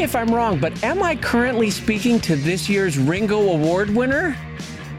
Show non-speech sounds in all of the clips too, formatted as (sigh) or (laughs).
me if I'm wrong, but am I currently speaking to this year's Ringo Award winner? (laughs)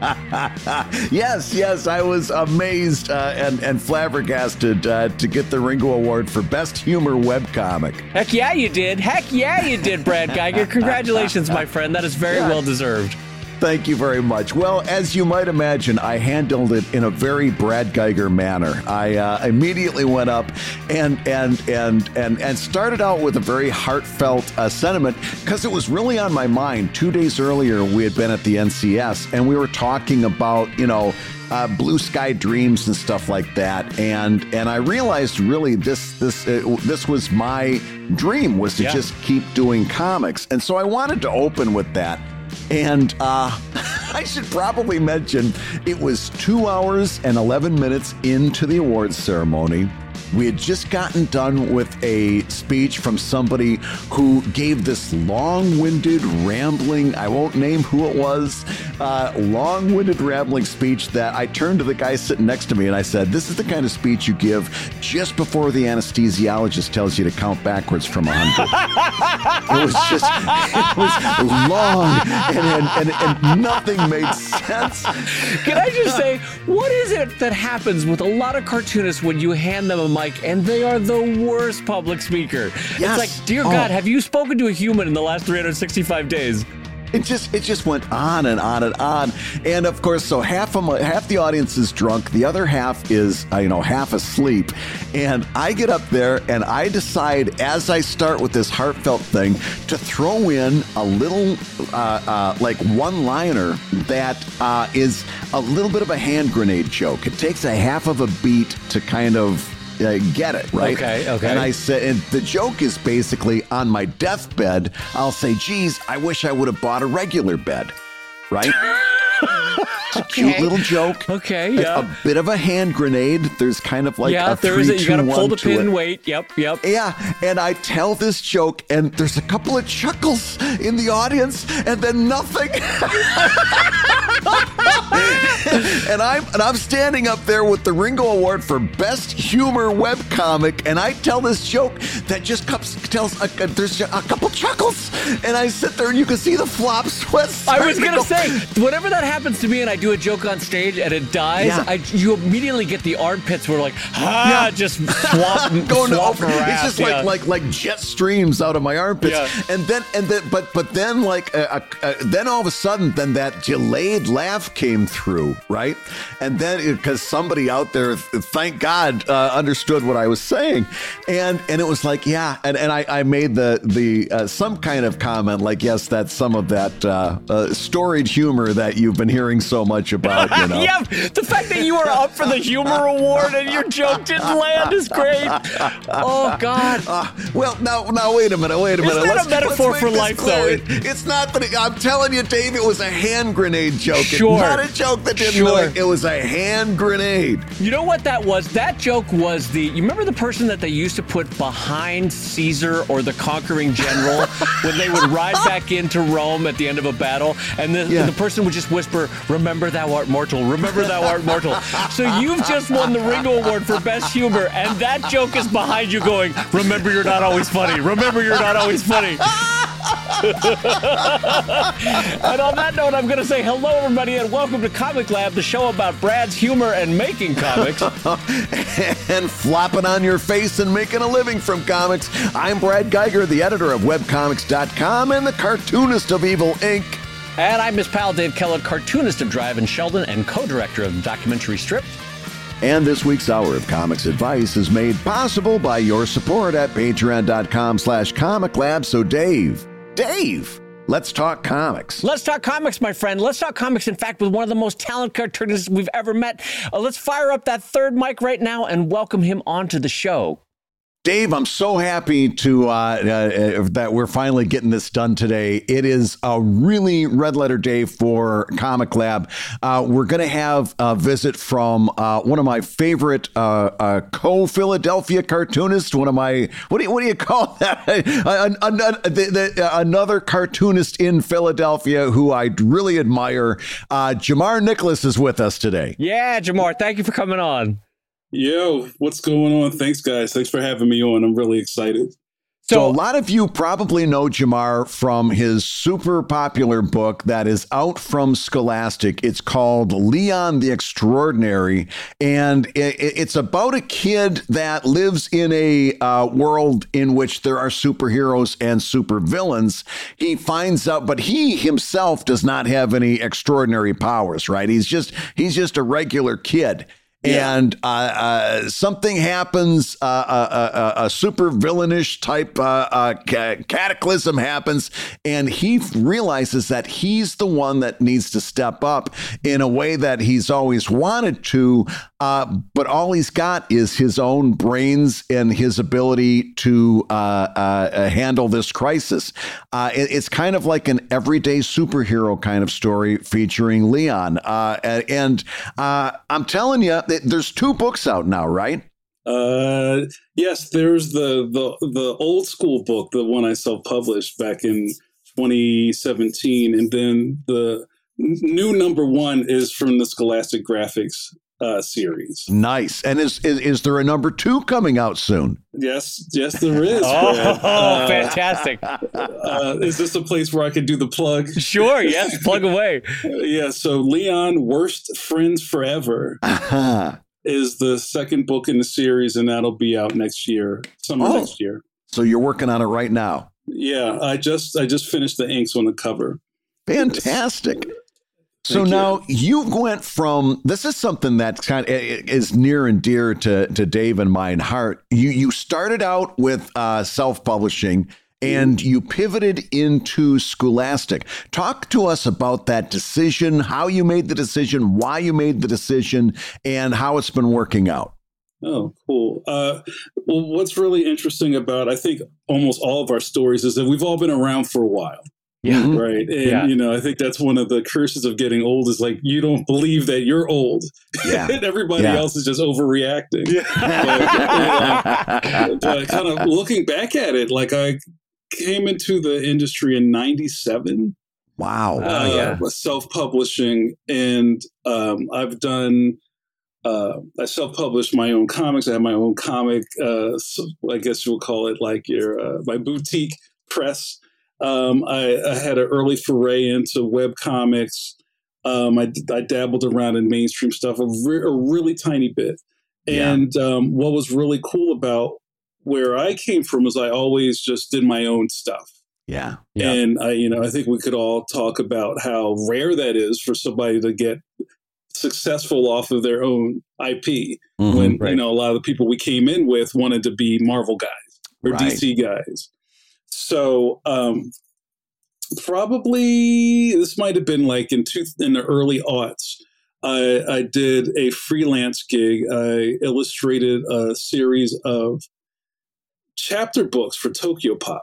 yes, yes, I was amazed uh, and, and flabbergasted uh, to get the Ringo Award for Best Humor Webcomic. Heck yeah, you did. Heck yeah, you did, Brad Guigar. (laughs) Congratulations, my friend. That is very yeah. well deserved. Thank you very much. Well, as you might imagine, I handled it in a very Brad Guigar manner. I uh, immediately went up and and and and and started out with a very heartfelt uh, sentiment because it was really on my mind. Two days earlier, we had been at the NCS and we were talking about you know uh, blue sky dreams and stuff like that. And and I realized really this this uh, this was my dream was to yeah. just keep doing comics. And so I wanted to open with that. And uh, (laughs) I should probably mention it was two hours and 11 minutes into the awards ceremony we had just gotten done with a speech from somebody who gave this long winded, rambling, I won't name who it was, uh, long winded, rambling speech that I turned to the guy sitting next to me and I said, This is the kind of speech you give just before the anesthesiologist tells you to count backwards from 100. it was just, it was long and, and, and, and nothing made sense. Can I just say, what is it that happens with a lot of cartoonists when you hand them a mic and they are the worst public speaker? Yes. It's like, dear God, oh. have you spoken to a human in the last 365 days? it just it just went on and on and on and of course so half of my, half the audience is drunk the other half is uh, you know half asleep and i get up there and i decide as i start with this heartfelt thing to throw in a little uh, uh, like one liner that uh, is a little bit of a hand grenade joke it takes a half of a beat to kind of uh, get it, right? Okay, okay. And I said, and the joke is basically on my deathbed, I'll say, geez, I wish I would have bought a regular bed, right? (laughs) okay. cute little joke. Okay, yeah. A, a, bit of a hand grenade. There's kind of like yeah, a there three, is a, you got to pull the pin and wait. Yep, yep. Yeah, and I tell this joke, and there's a couple of chuckles in the audience, and then nothing. (laughs) (laughs) and I'm and I'm standing up there with the Ringo Award for Best Humor Web Comic, and I tell this joke that just cups, tells a, there's a couple chuckles, and I sit there and you can see the flop sweats. (laughs) I was gonna go. say, whenever that happens to me, and I do a joke on stage and it dies, yeah. I, you immediately get the armpits where like ah, yeah. just (laughs) swap, going swap over. It's just yeah. like like like jet streams out of my armpits, and then and then but but then like uh, uh, uh, then all of a sudden then that delayed laugh came through, right? And then because somebody out there, thank God, uh, understood what I was saying, and and it was like yeah, and and I, I made the the uh, some kind of comment like yes, that's some of that uh, storied humor that you've been hearing so much about. You (laughs) know? yeah, the fact that you were up for the humor award and your joke didn't land is great. Oh God. Uh, well, now, now, wait a minute, wait a minute. Isn't that let's, a metaphor for life, clear. though? It, it's not that. I'm telling you, Dave, it was a hand grenade joke. Sure. Not a joke that didn't sure. It was a hand grenade. You know what that was? That joke was the. You remember the person that they used to put behind Caesar or the conquering general (laughs) when they would ride back into Rome at the end of a battle, and the, yeah. the person would just whisper, "Remember thou art mortal. Remember thou art mortal." So you've just won the Ringo Award for best humor, and that joke is behind you, going, "Remember you're not always funny. Remember you're not always funny." (laughs) and on that note, I'm going to say hello, everybody, and welcome to ComicLab, the show about Brad's humor and making comics. (laughs) and flopping on your face and making a living from comics. I'm Brad Guigar, the editor of webcomics.com and the cartoonist of Evil Inc. And I'm Miss Pal Dave Kellett, cartoonist of Drive and Sheldon and co-director of the documentary Stripped. And this week's Hour of Comics Advice is made possible by your support at patreon.com slash comic lab. So Dave, Dave, let's talk comics. Let's talk comics, my friend. Let's talk comics, in fact, with one of the most talented cartoonists we've ever met. Uh, let's fire up that third mic right now and welcome him onto the show. Dave, I'm so happy to uh, uh, that we're finally getting this done today. It is a really red letter day for ComicLab. Uh, we're going to have a visit from uh, one of my favorite uh, uh, co-Philadelphia cartoonists. One of my what do you, what do you call (laughs) that? another cartoonist in Philadelphia who I really admire. Jamar Nicholas is with us today. Yeah, Jamar, thank you for coming on. Yo, what's going on? Thanks, guys. Thanks for having me on. I'm really excited. So, so, a lot of you probably know Jamar from his super popular book that is out from Scholastic. It's called Leon the Extraordinary, and it, it's about a kid that lives in a uh, world in which there are superheroes and supervillains. He finds out, but he himself does not have any extraordinary powers. Right? He's just he's just a regular kid. And uh, uh, something happens, uh, uh, uh a super villainish type uh, cataclysm happens, and he realizes that he's the one that needs to step up in a way that he's always wanted to. Uh, but all he's got is his own brains and his ability to uh, uh, handle this crisis. It, it's kind of like an everyday superhero kind of story featuring Leon. and I'm telling you, there's two books out now, right? Uh, yes, there's the the the old school book, the one I self published back in 2017, and then the new number one is from the Scholastic Graphix uh, series. Nice. And is, is is there a number two coming out soon? Yes, yes, there is. (laughs) oh, (laughs) uh, fantastic! Uh, is this a place where I could do the plug? (laughs) Sure. Yes, plug away. yeah. So Leon, worst friends forever. Uh-huh is the second book in the series, and that'll be out next year, summer oh, next year. So you're working on it right now. Yeah, I just I just finished the inks on the cover. Fantastic. So now you. went from this is something that kind of is near and dear to to Dave and mine heart. You you started out with uh, self publishing and you pivoted into Scholastic. Talk to us about that decision, how you made the decision, why you made the decision, and how it's been working out. Oh, cool. Uh, well, what's really interesting about I think almost all of our stories is that we've all been around for a while. Yeah. Mm-hmm. Right. And, yeah. you know, I think that's one of the curses of getting old is like you don't believe that you're old. Yeah. (laughs) and everybody yeah. else is just overreacting. Yeah. but, uh, but kind of looking back at it, like I came into the industry in 97. Wow. Uh, oh, yeah. Self publishing. And um, I've done, uh, I self published my own comics. I have my own comic, uh, so I guess you'll call it like your, uh, my boutique press. Um, I, I, had an early foray into web comics. Um, I, I, dabbled around in mainstream stuff a, re- a really tiny bit. And yeah. um, what was really cool about where I came from was I always just did my own stuff. Yeah. yeah. And I, you know, I think we could all talk about how rare that is for somebody to get successful off of their own IP mm-hmm, when, right. you know, a lot of the people we came in with wanted to be Marvel guys or right. DC guys. So, um, probably this might have been like in two, in the early aughts. I, I did a freelance gig. I illustrated a series of chapter books for Tokyopop.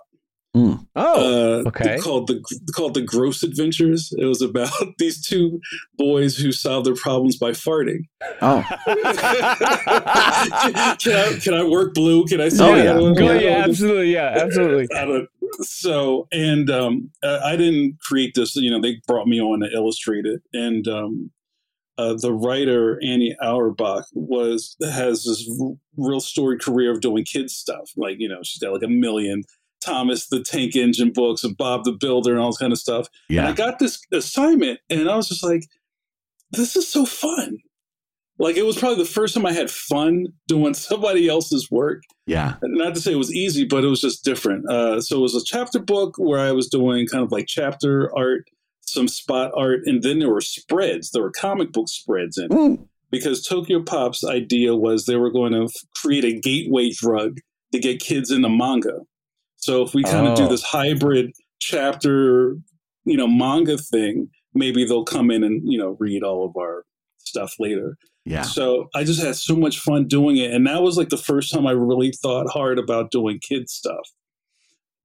Mm. Oh, uh, okay. Called the called the Gross Adventures. It was about (laughs) these two boys who solve their problems by farting. Oh, (laughs) can, I, can I work blue? Can I say? Oh yeah, Go, yeah, absolutely, yeah, (laughs) absolutely. so, and um, I didn't create this. You know, they brought me on to illustrate it, and um, uh, the writer Annie Auerbach was has this r- real story career of doing kids stuff. Like you know, she's got like a million Thomas the Tank Engine books and Bob the Builder and all this kind of stuff. Yeah. And I got this assignment, and I was just like, "This is so fun!" Like it was probably the first time I had fun doing (laughs) somebody else's work. Yeah. Not to say it was easy, but it was just different. Uh, so it was a chapter book where I was doing kind of like chapter art some spot art, and then there were spreads. There were comic book spreads in it. Mm. Because Tokyopop's idea was they were going to create a gateway drug to get kids into manga. So if we kind of oh. do this hybrid chapter, you know, manga thing, maybe they'll come in and, you know, read all of our stuff later. Yeah. So I just had so much fun doing it. And that was like the first time I really thought hard about doing kids stuff.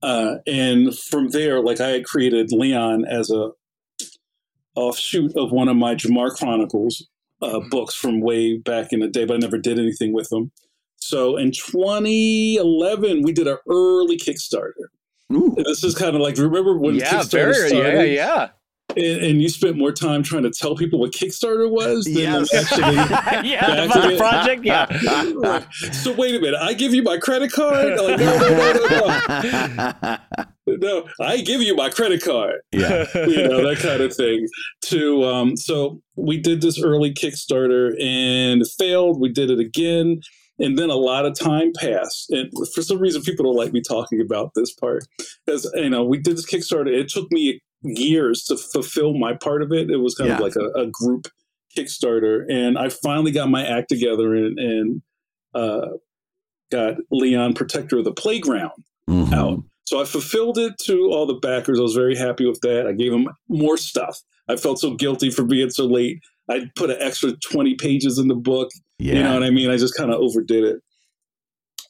Uh, and from there, like I had created Leon as a offshoot of one of my Jamar Chronicles uh, mm-hmm. books from way back in the day, but I never did anything with them. So in 2011, we did an early Kickstarter. This is kind of like remember when yeah, Kickstarter very, started? Yeah, yeah. and, and, you spent more time trying to tell people what Kickstarter was than yes. actually (laughs) yeah, the project. Yeah. (laughs) so wait a minute, I give you my credit card? Like, no, no, no. no, (laughs) I give you my credit card. Yeah, you know that kind of thing. To um, so we did this early Kickstarter and failed. We did it again. And then a lot of time passed. And for some reason, people don't like me talking about this part. Because, you know, we did this Kickstarter. It took me years to fulfill my part of it. It was kind yeah. of like a, a, group Kickstarter, and I finally got my act together and, and uh, got Leon Protector of the Playground mm-hmm. out. So I fulfilled it to all the backers. I was very happy with that. I gave them more stuff. I felt so guilty for being so late. I put an extra 20 pages in the book. Yeah. You know what I mean? I just kind of overdid it.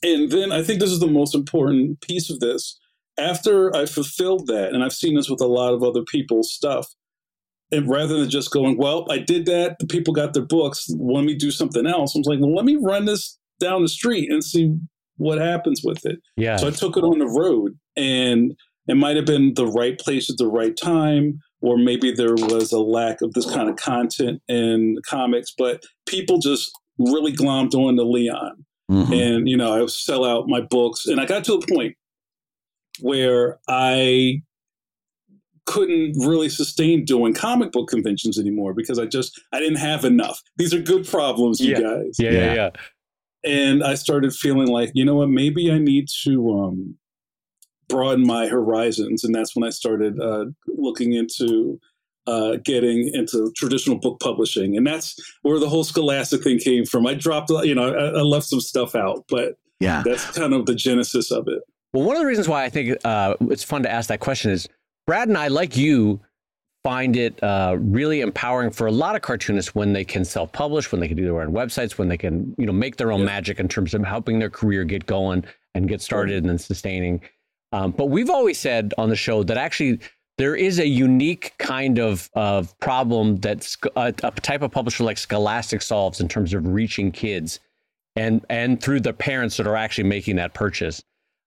And then I think this is the most important piece of this after I fulfilled that, and I've seen this with a lot of other people's stuff, and rather than just going, well, I did that, the people got their books, let me do something else. I was like, well, let me run this down the street and see what happens with it. Yeah. So I took it on the road, and it might have been the right place at the right time, or maybe there was a lack of this kind of content in comics, but people just really glommed on to Leon. Mm-hmm. And, you know, I would sell out my books. And I got to a point where I couldn't really sustain doing comic book conventions anymore because I just I didn't have enough. These are good problems, you yeah. guys. Yeah, yeah, yeah. And I started feeling like, you know what, maybe I need to um, broaden my horizons, and that's when I started uh, looking into uh, getting into traditional book publishing, and that's where the whole Scholastic thing came from. I dropped, you know, I, I left some stuff out, but yeah, that's kind of the genesis of it. Well, one of the reasons why I think uh, it's fun to ask that question is Brad and I, like you, find it uh, really empowering for a lot of cartoonists when they can self-publish, when they can do their own websites, when they can you know make their own yeah. magic in terms of helping their career get going and get started and then sustaining. Um, but we've always said on the show that actually there is a unique kind of, of problem that a, a type of publisher like Scholastic solves in terms of reaching kids and and through the parents that are actually making that purchase.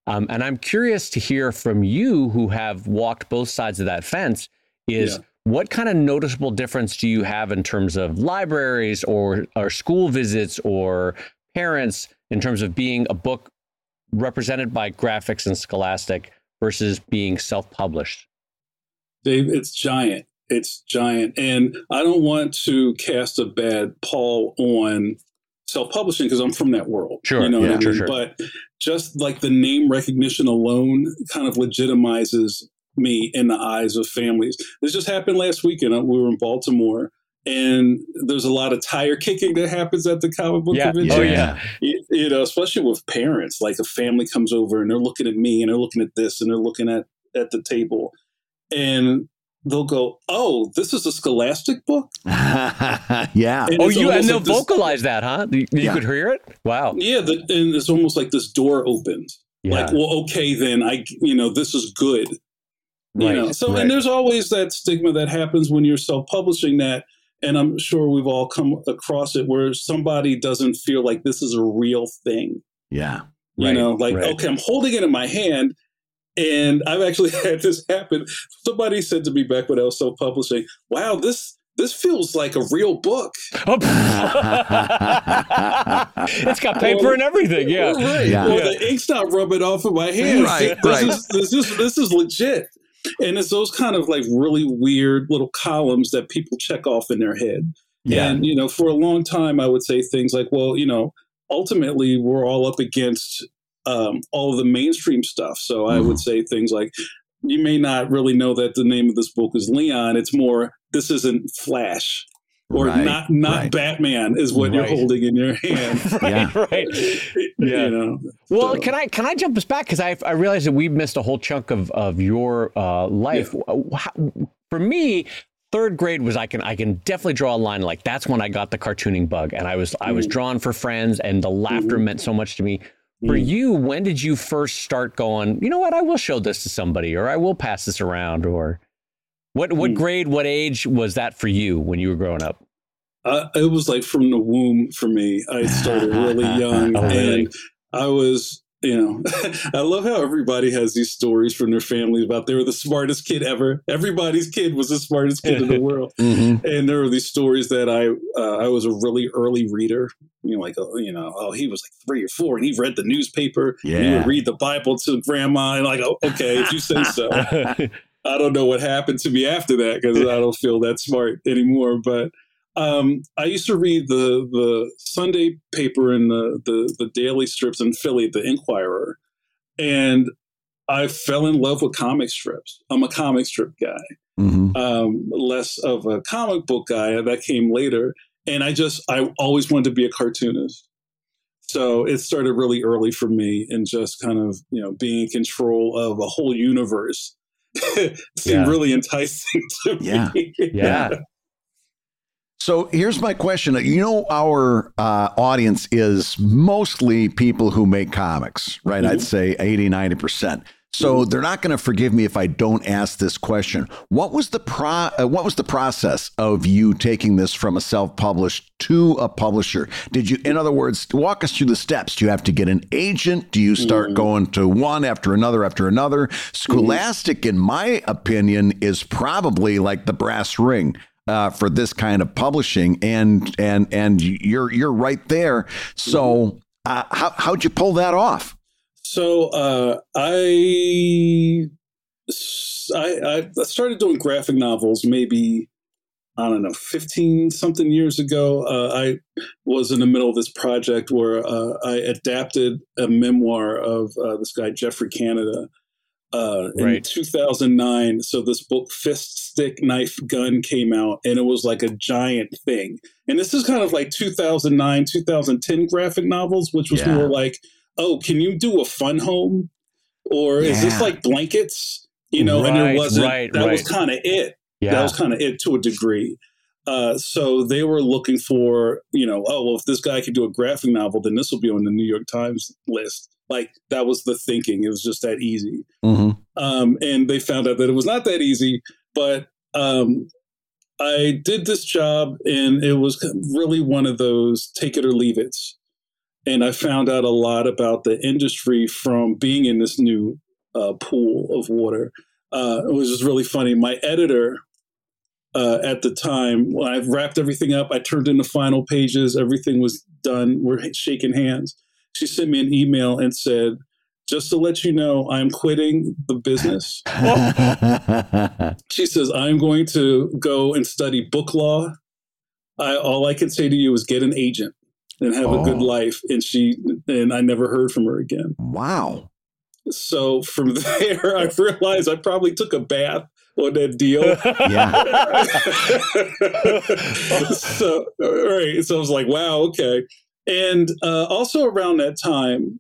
Um, and I'm curious to hear from you who have walked both sides of that fence is yeah. what kind of noticeable difference do you have in terms of libraries or, or school visits or parents in terms of being a book represented by Graphix and scholastic versus being self-published? Dave, it's giant. It's giant. And I don't want to cast a bad pall on self-publishing because I'm from that world. Sure. You know yeah, I mean? sure. But just like the name recognition alone kind of legitimizes me in the eyes of families. This just happened last weekend. Uh, we were in Baltimore and there's a lot of tire kicking that happens at the comic book yeah. convention. Oh yeah, you, you, know, especially with parents. Like a family comes over and they're looking at me and they're looking at this and they're looking at at the table, and they'll go, "Oh, this is a Scholastic book." (laughs) yeah. And oh, you and they'll like vocalize this, that, huh? You, you yeah. could hear it. Wow. Yeah, the, and it's almost like this door opens. Yeah. Like, well, okay, then I, you know, this is good. You right, know, so right. and there's always that stigma that happens when you're self-publishing that, and I'm sure we've all come across it where somebody doesn't feel like this is a real thing. Yeah. You right, know, like okay, I'm holding it in my hand and I've actually (laughs) had this happen. Somebody said to me back when I was self publishing, wow, this this feels like a real book. Oh. (laughs) it's got paper and everything. Yeah. Right. Yeah. Well, the ink's not rubbing off of my hands. Right. This, right. Is, this, is, this is legit. And it's those kind of like really weird little columns that people check off in their head. Yeah. And, you know, for a long time, I would say things like, well, you know, ultimately we're all up against um, all of the mainstream stuff. So mm. I would mm-hmm. say things like, you may not really know that the name of this book is Leon. It's more, this isn't Flash or right, not not right. Batman is what right. you're holding in your (laughs) hand. (laughs) right, yeah. right. Yeah. You know, well, so. can I can I jump us back because I I realize that we missed a whole chunk of of your uh, life. Yeah. For me, third grade was I can I can definitely draw a line like that's when I got the cartooning bug and I was I was mm. drawn for friends and the laughter mm-hmm. meant so much to me. For mm. you, when did you first start going, you know what, I will show this to somebody or I will pass this around or what what mm. grade, what age was that for you when you were growing up? Uh, it was like from the womb for me. I started really (laughs) young oh, really? and I was you know, (laughs) I love how everybody has these stories from their families about they were the smartest kid ever. Everybody's kid was the smartest kid in the (laughs) world, mm-hmm. and there are these stories that I uh, I was a really early reader. You know, like oh, you know, oh, he was like three or four, and he read the newspaper. Yeah, he would read the Bible to grandma, and like, oh, okay, if you say so. (laughs) I don't know what happened to me after that because I don't feel that smart anymore, but um, I used to read the the Sunday paper and the, the the daily strips in Philly, the Inquirer, and I fell in love with comic strips. I'm a comic strip guy, mm-hmm. um, less of a comic book guy. That came later, and I just I always wanted to be a cartoonist. So it started really early for me, and just kind of you know being in control of a whole universe (laughs) seemed yeah. really enticing (laughs) to yeah. me. Yeah. (laughs) So here's my question. You know, our uh, audience is mostly people who make comics, right? Mm-hmm. I'd say 80, 90%. So mm-hmm. they're not going to forgive me if I don't ask this question. What was the pro- uh, what was the process of you taking this from a self-published to a publisher? Did you in other words, walk us through the steps? Do you have to get an agent? Do you start mm-hmm. going to one after another after another? Mm-hmm. Scholastic in my opinion is probably like the brass ring uh, for this kind of publishing, and and and you're you're right there. So uh, how how'd you pull that off? So uh, I, I I started doing graphic novels maybe I don't know, 15 something years ago, uh, I was in the middle of this project where uh, I adapted a memoir of uh, this guy, Geoffrey Canada, uh, in right. 2009. So this book, Fist, Stick, Knife, Gun, came out, and it was like a giant thing. And this is kind of like 2009, 2010 graphic novels, which was yeah. more like, oh, can you do a fun home, or yeah. is this like blankets? You know, right, and it wasn't. Right, that right. was kind of it. Yeah. That was kind of it to a degree. Uh, so they were looking for, you know, oh well, if this guy could do a graphic novel, then this will be on the New York Times list. Like that was the thinking. It was just that easy. Mm-hmm. Um, and they found out that it was not that easy. But um, I did this job, and it was really one of those take it or leave it. And I found out a lot about the industry from being in this new uh, pool of water. Uh, it was just really funny. My editor uh, at the time, when I wrapped everything up, I turned in the final pages, everything was done. We're shaking hands she sent me an email and said, just to let you know, I'm quitting the business. (laughs) (laughs) she says, I'm going to go and study book law. I, all I can say to you is get an agent and have oh. a good oh. life. And she, and I never heard from her again. Wow. So from (laughs) there, I realized I probably took a bath on that deal. Yeah. so, all right. So I was like, wow, okay. And uh, also around that time,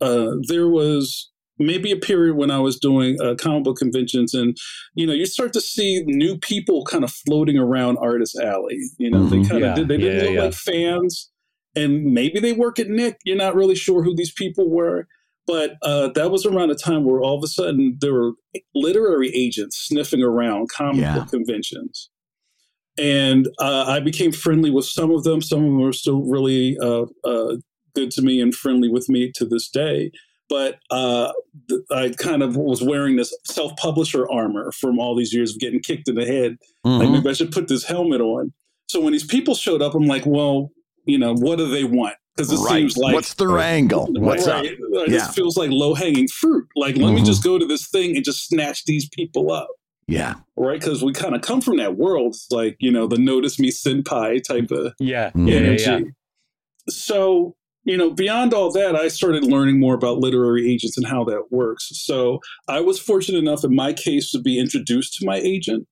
uh, there was maybe a period when I was doing uh, comic book conventions, and you know, you start to see new people kind of floating around Artist Alley. You know, mm-hmm. they kind of yeah. did, they didn't yeah, look yeah. like fans, and maybe they work at Nick. You're not really sure who these people were. But uh, that was around a time where all of a sudden there were literary agents sniffing around comic book conventions and uh, I became friendly with some of them. Some of them are still really uh, uh, good to me and friendly with me to this day. But uh, th- I kind of was wearing this self-publisher armor from all these years of getting kicked in the head. Mm-hmm. Like maybe I should put this helmet on. So when these people showed up, I'm like, well, you know, what do they want? Because it right. seems like what's their angle? What's right, up? It yeah. just feels like low hanging fruit. Like, let mm-hmm. me just go to this thing and just snatch these people up. Yeah. Right. Because we kind of come from that world. It's like, you know, the notice me senpai type of yeah. energy. Yeah, yeah. So, you know, beyond all that, I started learning more about literary agents and how that works. So I was fortunate enough in my case to be introduced to my agent.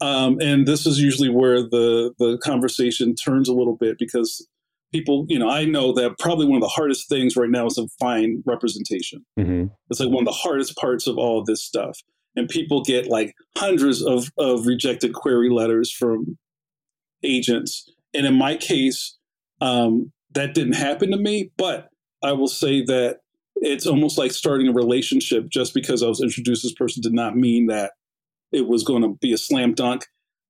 Um, and this is usually where the the conversation turns a little bit because people, you know, I know that probably one of the hardest things right now is to find representation. Mm-hmm. It's like one of the hardest parts of all of this stuff and people get like hundreds of, of rejected query letters from agents. And in my case, um, that didn't happen to me, but I will say that it's almost like starting a relationship just because I was introduced to this person did not mean that it was going to be a slam dunk.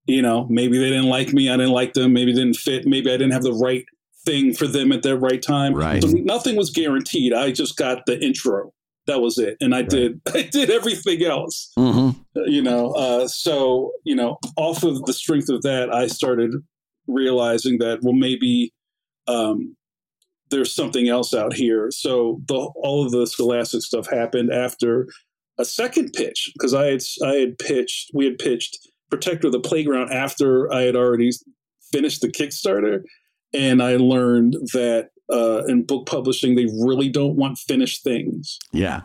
You know, maybe they didn't like me, I didn't like them, maybe it didn't fit, maybe I didn't have the right thing for them at the right time. Right. So nothing was guaranteed. I just got the intro. That was it, and I right. did (laughs) I did everything else. Mm-hmm. You know, uh, so you know, off of the strength of that, I started realizing that well, maybe um, there's something else out here. So the all of the Scholastic stuff happened after a second pitch because I had I had pitched we had pitched Protector of the Playground after I had already finished the Kickstarter, and I learned that uh, in book publishing they really don't want finished things. Yeah.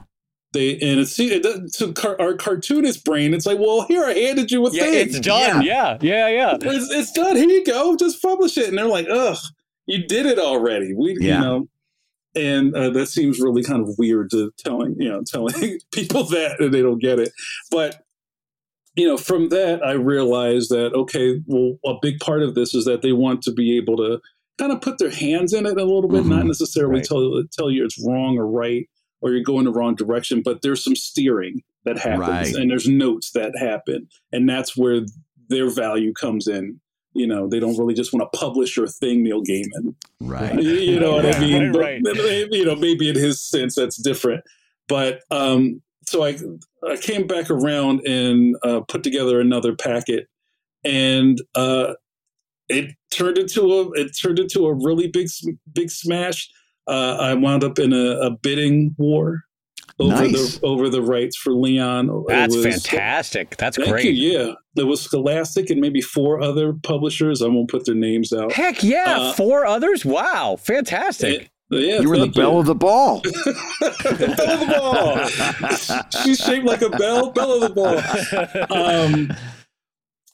They and it's it, to car, our cartoonist brain. It's like, well, here I handed you a yeah, thing. It's done. Yeah, yeah, yeah. yeah. It's, it's, done. Here you go. Just publish it. And they're like, ugh, you did it already. We, yeah. you know, and uh, that seems really kind of weird to telling you know (laughs) telling people that and they don't get it. But you know, from that I realized that okay, well, a big part of this is that they want to be able to kind of put their hands in it a little bit, mm-hmm. not necessarily right. tell tell you it's wrong or right or you're going the wrong direction, but there's some steering that happens right. and there's notes that happen. And that's where their value comes in. You know, they don't really just want to publish your thing, Neil Gaiman. Right. You know what yeah, I mean? Right, (laughs) but, right. You know, maybe in his sense that's different. But um, so I I came back around and uh, put together another packet, and uh, it turned into a it turned into a really big big smash uh, I wound up in a, a bidding war over nice. the over the rights for Leon. That's was, fantastic. That's great. You, yeah, there was Scholastic and maybe four other publishers. I won't put their names out. Heck yeah, uh, four others. Wow, fantastic. yeah, you were the bell of the ball. (laughs) the bell of the ball. (laughs) She's shaped like a bell. Bell of the ball. (laughs) Um,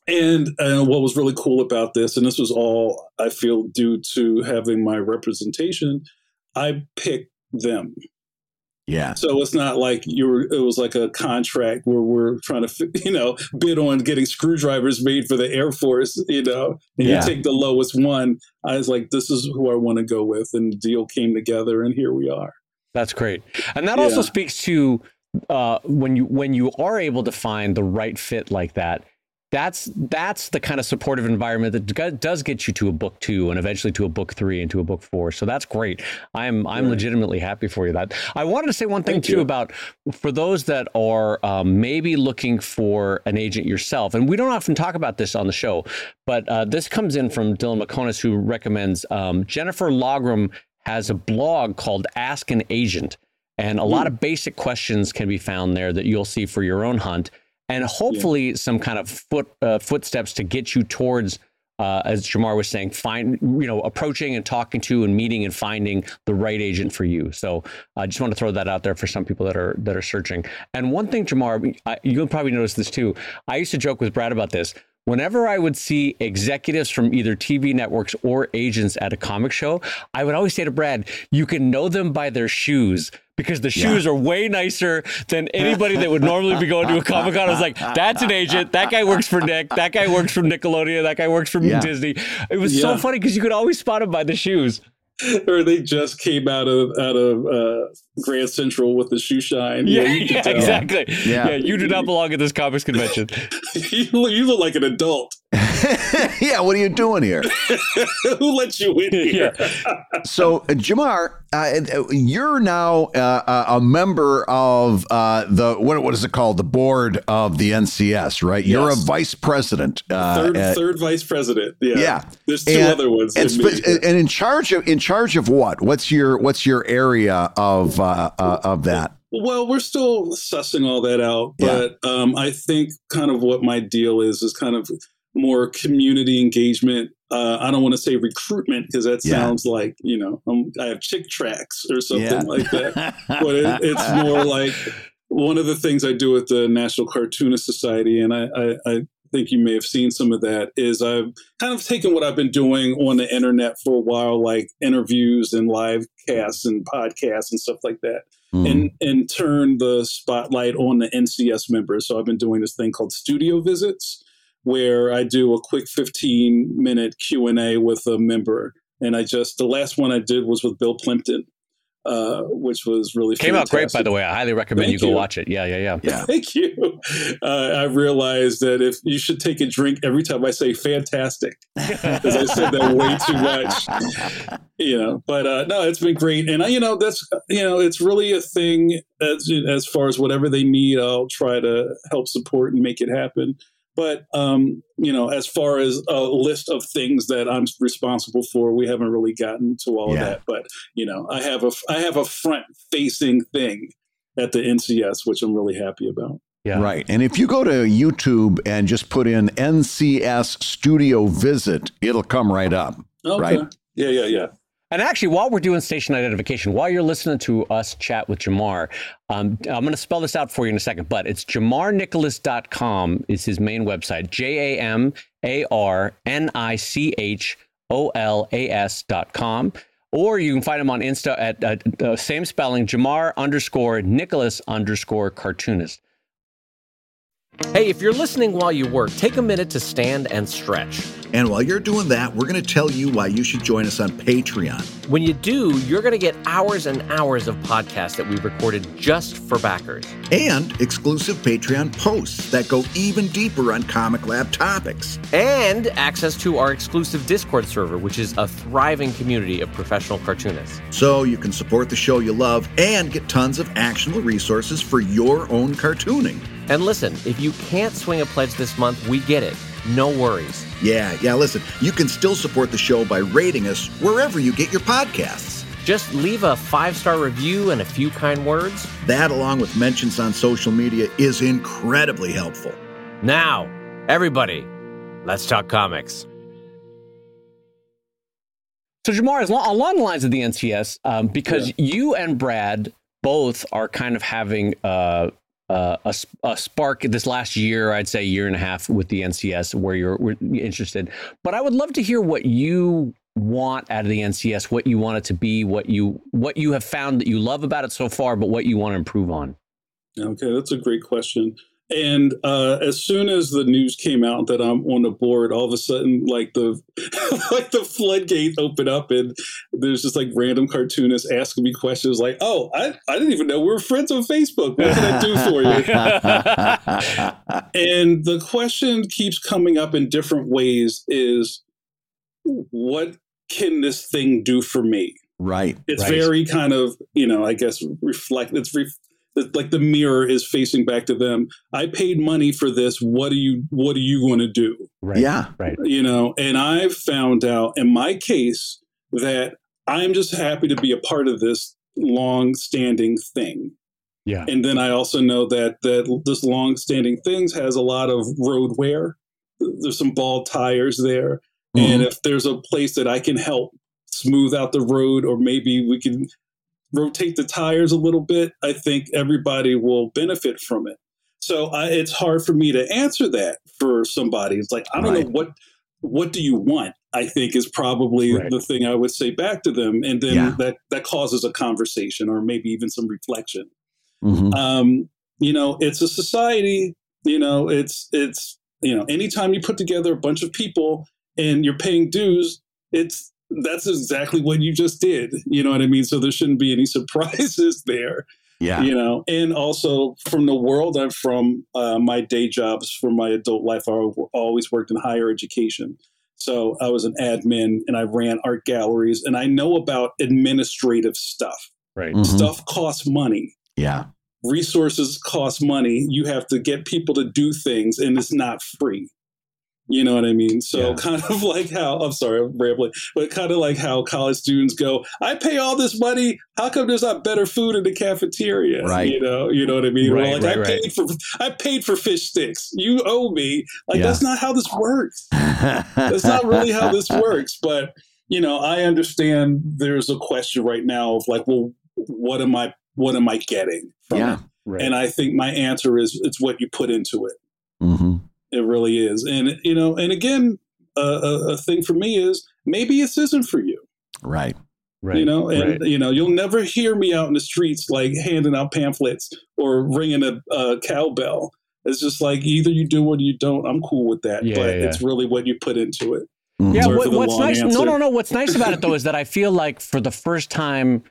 and, and what was really cool about this, and this was all I feel due to having my representation, I picked them. Yeah. So it's not like you were, it was like a contract where we're trying to, (laughs) you know, bid on getting screwdrivers made for the Air Force, you know, and yeah. you take the lowest one. I was like, this is who I want to go with. And the deal came together and here we are. That's great. And that yeah. also speaks to uh, when you, when you are able to find the right fit like that, that's that's the kind of supportive environment that does get you to a book two and eventually to a book three and to a book four. So that's great. I'm I'm right. legitimately happy for you. That I wanted to say one thing Thank too you. about for those that are um, maybe looking for an agent yourself, and we don't often talk about this on the show, but uh, this comes in from Dylan Meconis who recommends um, Jennifer Laughran has a blog called Ask an Agent, and a mm. lot of basic questions can be found there that you'll see for your own hunt and hopefully yeah. some kind of foot uh, footsteps to get you towards uh, as Jamar was saying, find you know approaching and talking to and meeting and finding the right agent for you. So I just want to throw that out there for some people that are that are searching. And one thing, Jamar, I, you'll probably notice this too. I used to joke with Brad about this. Whenever I would see executives from either TV networks or agents at a comic show, I would always say to Brad, "You can know them by their shoes." because the shoes yeah. are way nicer than anybody that would normally be going to a Comic Con. I was like, that's an agent. That guy works for Nick. That guy works for Nickelodeon. That guy works for yeah. Disney. It was yeah. so funny because you could always spot him by the shoes. (laughs) or they just came out of out of uh, Grand Central with the shoe shine. Yeah, yeah, yeah exactly. Yeah. yeah. you do not belong at this comics convention. you, (laughs) look, (laughs) you look like an adult. (laughs) yeah, what are you doing here? Who let you in here? so, uh, Jamar, uh, you're now uh, uh, a member of uh, the what, what is it called? The board of the NCS, right? Yes. You're a vice president. Uh, third, third vice president. Yeah. Yeah. There's two and, other ones. And, in and, in charge of in charge of what? What's your what's your area of of that? Well, we're still sussing all that out, but yeah. um, I think kind of what my deal is is kind of more community engagement. Uh, I don't want to say recruitment because that sounds yeah. like you know I'm, i have Chick tracts or something yeah. like that. (laughs) but it, it's more like one of the things I do with the National Cartoonist Society, and I, I, I think you may have seen some of that. Is I've kind of taken what I've been doing on the internet for a while, like interviews and live and podcasts and stuff like that. Mm. And and turn the spotlight on the NCS members. So I've been doing this thing called studio visits, where I do a quick 15 minute Q&A with a member. And I just, the last one I did was with Bill Plympton. Uh, which was really came fantastic. out great. By the way, I highly recommend Thank you go you. watch it. Yeah, yeah, yeah. Yeah. Thank you. Uh, I realized that if you should take a drink every time I say fantastic, because I said that way too much. You know, but uh, no, it's been great, and I, you know, that's you know, it's really a thing as as far as whatever they need, I'll try to help support and make it happen. But um, you know, as far as a list of things that I'm responsible for, we haven't really gotten to all Yeah. of that. But you know, I have a I have a front facing thing at the NCS, which I'm really happy about. Yeah. Right. And if you go to YouTube and just put in NCS Studio Visit, it'll come right up. Okay. Right. Yeah, yeah, yeah. And actually, while we're doing station identification, while you're listening to us chat with Jamar, um, I'm going to spell this out for you in a second, but it's jamarnicholas.com is his main website. J A M A R N I C H O L A S dot com. Or you can find him on Insta at uh, same spelling, Jamar underscore Nicholas underscore cartoonist. Hey, if you're listening while you work, take a minute to stand and stretch. And while you're doing that, we're going to tell you why you should join us on Patreon. When you do, you're going to get hours and hours of podcasts that we've recorded just for backers. And exclusive Patreon posts that go even deeper on ComicLab topics. And access to our exclusive Discord server, which is a thriving community of professional cartoonists. So you can support the show you love and get tons of actionable resources for your own cartooning. And listen, if you can't swing a pledge this month, we get it. No worries. Yeah, yeah, listen, you can still support the show by rating us wherever you get your podcasts. Just leave a five star review and a few kind words. That, along with mentions on social media, is incredibly helpful. Now, everybody, let's talk comics. So, Jamar, as lo- along the lines of the NCS, um, because you and Brad both are kind of having uh, uh, a, a spark this last year, I'd say year and a half with the NCS, where you're, were interested. But I would love to hear what you want out of the NCS, what you want it to be, what you what you have found that you love about it so far, but what you want to improve on. Okay, that's a great question. And uh, as soon as the news came out that I'm on the board, all of a sudden, like the (laughs) like the floodgate opened up, and there's just like random cartoonists asking me questions, like, "Oh, I, I didn't even know we were friends on Facebook. What can I do for you?" (laughs) and the question keeps coming up in different ways: is what can this thing do for me? right. it's Right. very kind of you know i guess reflect it's re, it's like the mirror is facing back to them i paid money for this what are you what are you going to do Right. Yeah. Right. you know and i've found out in my case that i'm just happy to be a part of this long standing thing Yeah. and then i also know that that this long standing things has a lot of road wear there's some bald tires there mm-hmm. and if there's a place that I can help smooth out the road, or maybe we can rotate the tires a little bit, I think everybody will benefit from it. So I, it's hard for me to answer that for somebody. It's like I don't Right. know what what do you want. I think is probably Right. the thing I would say back to them, and then Yeah. that that causes a conversation or maybe even some reflection Mhm. um, you know, it's a society. You know, it's it's you know, anytime you put together a bunch of people and you're paying dues, it's that's exactly what you just did. You know what I mean? So there shouldn't be any (laughs) surprises there. Yeah. You know, and also from the world I'm from, uh, my day jobs for my adult life, I always worked in higher education. So I was an admin and I ran art galleries, and I know about administrative stuff. Right. Mhm. Stuff costs money Yeah. resources cost money. You have to get people to do things, and it's not free. You know what I mean? So Yeah. kind of (laughs) like how I'm sorry, I'm rambling, but kind of like how college students go, I pay all this money. How come there's not better food in the cafeteria? Right. You know, you know what I mean? Right, like right, I right. paid for I paid for fish sticks. You owe me. Like Yeah. that's not how this works. (laughs) That's not really how this works. But you know, I understand there's a question right now of like, well, what am I what am I getting Yeah. Right. And I think my answer is it's what you put into it. hmm It really is. And, you know, and again, a, a, a thing for me is maybe this isn't for you, Right. right. you know, and, right. you know, you'll never hear me out in the streets like handing out pamphlets or ringing a, a cowbell. It's just like either you do or you don't. I'm cool with that. Yeah, but yeah, it's really what you put into it. Mhm. Yeah, what, what's long nice? No, no, no. What's nice about it though is that I feel like for the first time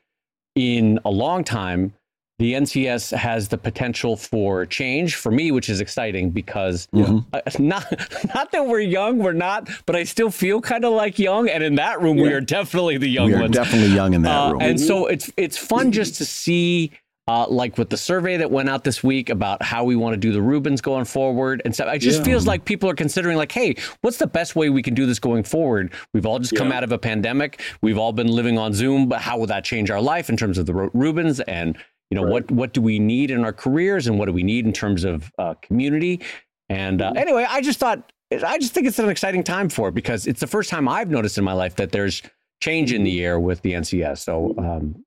in a long time, the NCS has the potential for change for me, which is exciting because mm-hmm. uh, not (laughs) not that we're young, we're not, but I still feel kind of like young. And in that room, yeah. we are definitely the young ones. we are ones. Definitely young in that uh, room. And mm-hmm. so it's it's fun just to see uh, like with the survey that went out this week about how we want to do the Reubens going forward and stuff. It just yeah. feels like people are considering like, hey, what's the best way we can do this going forward? We've all just yeah. come out of a pandemic. We've all been living on Zoom, but how will that change our life in terms of the Reubens and you know right. what what do we need in our careers and what do we need in terms of uh, community? And uh, mm-hmm. anyway, I just thought I just think it's an exciting time for it because it's the first time I've noticed in my life that there's change in the air with the NCS. So um,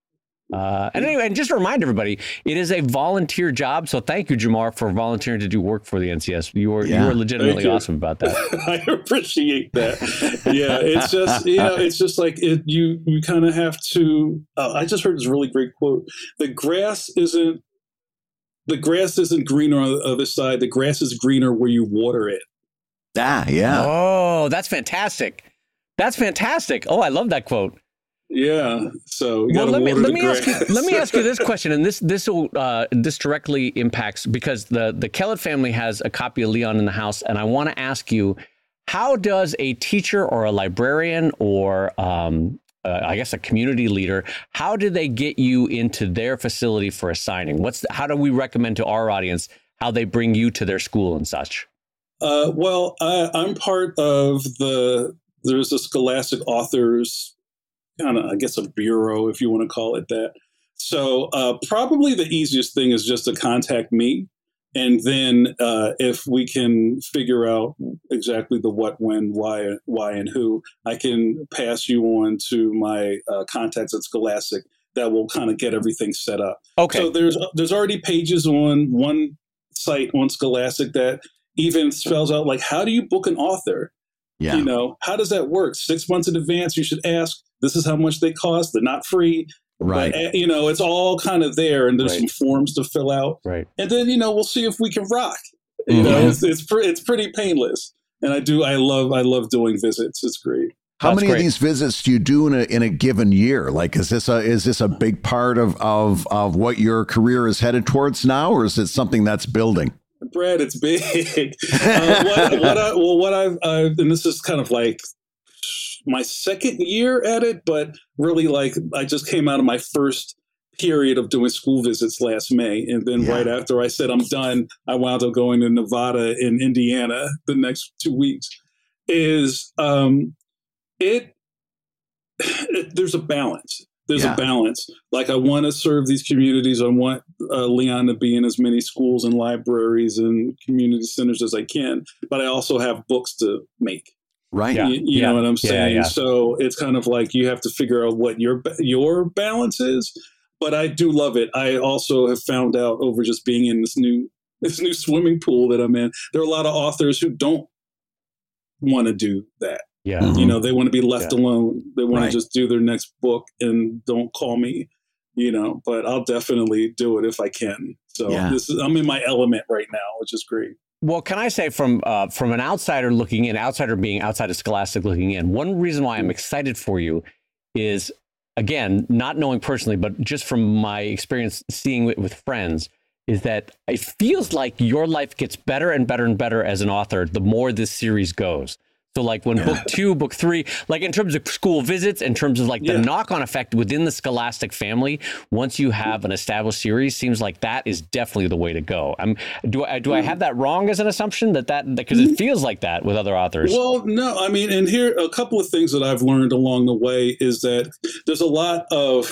uh, and anyway, and just to remind everybody, it is a volunteer job. So thank you, Jamar, for volunteering to do work for the NCS. You are yeah. you were legitimately you. awesome about that. (laughs) I appreciate that. Yeah, it's just you know, it's just like it, you you kind of have to. Uh, I just heard this really great quote: "The grass isn't the grass isn't greener on the other side. The grass is greener where you water it." Ah, yeah. Oh, that's fantastic. That's fantastic. Oh, I love that quote. Yeah. So well, let me let me ask you let me ask you this (laughs) question, and this this will uh, this directly impacts because the the Kellett family has a copy of Leon in the house, and I want to ask you, how does a teacher or a librarian or um, uh, I guess a community leader, how do they get you into their facility for a signing? What's the, how do we recommend to our audience how they bring you to their school and such? Uh, well, I, I'm part of the there's a Scholastic Authors kind of, I guess, a bureau, if you want to call it that. So uh, probably the easiest thing is just to contact me. And then uh, if we can figure out exactly the what, when, why, why, and who, I can pass you on to my uh, contacts at Scholastic that will kind of get everything set up. Okay. So there's there's already pages on one site on Scholastic that even spells out like how do you book an author? Yeah. You know, how does that work? Six months in advance, you should ask this is how much they cost. They're not free. Right. But, you know, it's all kind of there, and there's right. some forms to fill out. Right. And then you know, we'll see if we can rock. You mm-hmm. know, it's it's, pre- it's pretty painless, and I do I love I love doing visits. It's great. How That's many great. of these visits do you do in a in a given year? Like, is this a is this a big part of of of what your career is headed towards now, or is it something that's building? Brad, it's big. (laughs) uh, what, (laughs) what I, well, what I've, I've and this is kind of like my second year at it, but really like I just came out of my first period of doing school visits last May. And then yeah. right after I said I'm done, I wound up going to Nevada and Indiana the next two weeks. Is um, it, it there's a balance. There's yeah. a balance. Like I want to serve these communities. I want uh, Leon to be in as many schools and libraries and community centers as I can. But I also have books to make. Right. Yeah. You, you yeah. know what I'm saying? Yeah, so it's kind of like you have to figure out what your your balance is. But I do love it. I also have found out over just being in this new (laughs) this new swimming pool that I'm in. There are a lot of authors who don't want to do that. Yeah. Mm-hmm. You know, they want to be left alone. They want right. to just do their next book and don't call me, you know, but I'll definitely do it if I can. So this is I'm in my element right now, which is great. Well, can I say from uh, from an outsider looking in, outsider being outside of Scholastic looking in, one reason why I'm excited for you is again not knowing personally, but just from my experience seeing it with friends, is that it feels like your life gets better and better and better as an author the more this series goes. So like when yeah. book two, book three, like in terms of school visits, in terms of like the yeah. knock-on effect within the Scholastic family, once you have an established series, seems like that is definitely the way to go. I'm do I do I mm. have that wrong as an assumption that that because it mm. feels like that with other authors? Well, no, I mean, and here a couple of things that I've learned along the way is that there's a lot of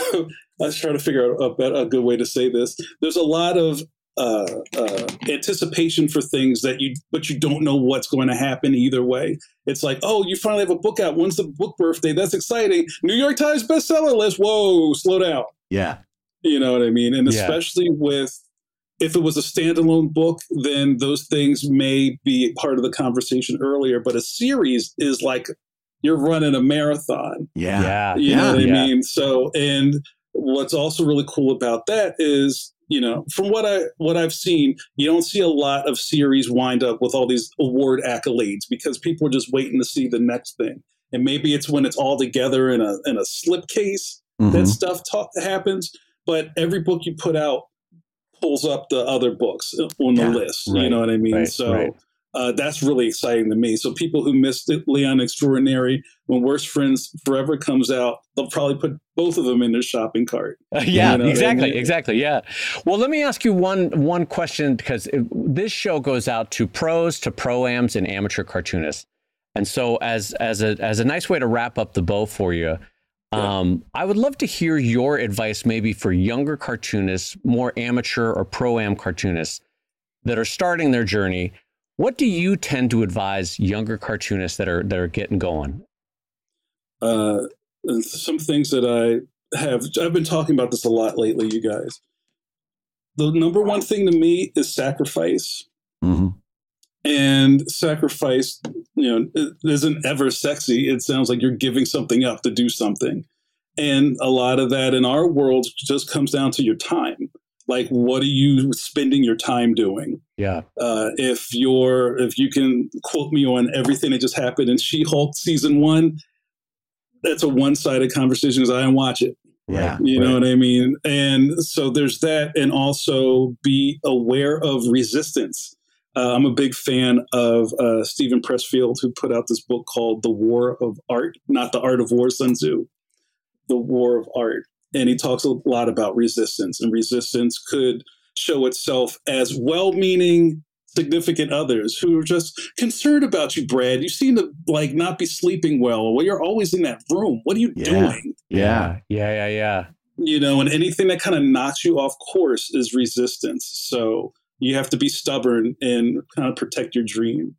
I was trying to figure out a, a good way to say this. There's a lot of uh, uh, anticipation for things that you, but you don't know what's going to happen either way. It's like, oh, you finally have a book out. When's the book birthday? That's exciting. New York Times bestseller list. Whoa, slow down. Yeah. You know what I mean? And yeah. especially with, if it was a standalone book, then those things may be part of the conversation earlier. But a series is like you're running a marathon. Yeah. Yeah. You yeah. know what I mean? So, and what's also really cool about that is you know, from what I what I've seen, you don't see a lot of series wind up with all these award accolades because people are just waiting to see the next thing. And maybe it's when it's all together in a in a slipcase mm-hmm. that stuff happens. but every book you put out pulls up the other books on the Yeah, list. right, you know what I mean? right, so right. Uh, that's really exciting to me. So people who missed it, Leon Extraordinary, when Worst Friends Forever comes out, they'll probably put both of them in their shopping cart. Uh, (laughs) yeah, You know exactly, exactly. Yeah. Well, let me ask you one one question because it, this show goes out to pros, to proams, and amateur cartoonists. And so, as as a as a nice way to wrap up the bow for you, um, I would love to hear your advice, maybe for younger cartoonists, more amateur or pro am cartoonists that are starting their journey. What do you tend to advise younger cartoonists that are that are getting going? Uh, some things that I have, I've been talking about this a lot lately, you guys. The number one thing to me is sacrifice. hmm and sacrifice you know, isn't ever sexy it sounds like you're giving something up to do something and a lot of that in our world just comes down to your time like what are you spending your time doing Yeah. uh, if you're if you can quote me on everything that just happened in she-hulk season one that's a one-sided conversation because i didn't watch it Yeah. you know what I mean? And so there's that, and also be aware of resistance. Uh, I'm a big fan of uh, Steven Pressfield, who put out this book called The War of Art, not the Art of War, Sun Tzu, The War of Art. And he talks a lot about resistance, and resistance could show itself as well meaning significant others who are just concerned about you, Brad. You seem to like not be sleeping well. Well, you're always in that room. What are you Yeah. doing? Yeah. Yeah. Yeah. Yeah. you know, and anything that kind of knocks you off course is resistance. So you have to be stubborn and kind of protect your dream.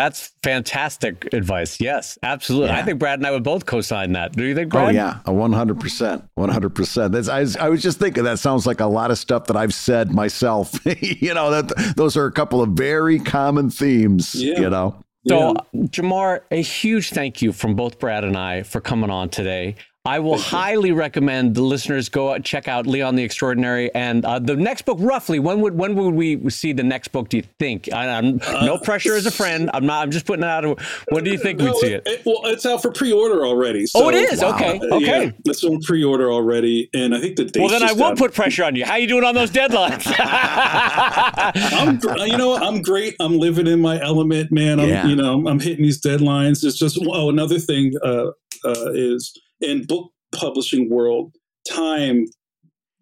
That's fantastic advice. Yes, absolutely. I think Brad and I would both co-sign that. Do you think, Brad? Oh yeah, one hundred percent, one hundred percent. That's I was, I was just thinking that sounds like a lot of stuff that I've said myself. (laughs) you know that those are a couple of very common themes. Yeah. You know. So, Yeah. Jamar, a huge thank you from both Brad and I for coming on today. I will highly recommend the listeners go out, check out Leon the Extraordinary and uh, the next book. Roughly, when would when would we see the next book? Do you think? I, I'm, no pressure as a friend. I'm not. I'm just putting it out. of- When do you think we'd No, see it? well, it's out for pre-order already. Oh, so- it is. wow. Okay. Uh, Okay. yeah, it's on pre-order already, and I think the date. Well, then I will put pressure on you. How are you doing on those deadlines? (laughs) I'm, you know. I'm great. I'm living in my element, man. I'm, Yeah. you know, I'm hitting these deadlines. It's just, oh, another thing uh, uh, is in book publishing world, time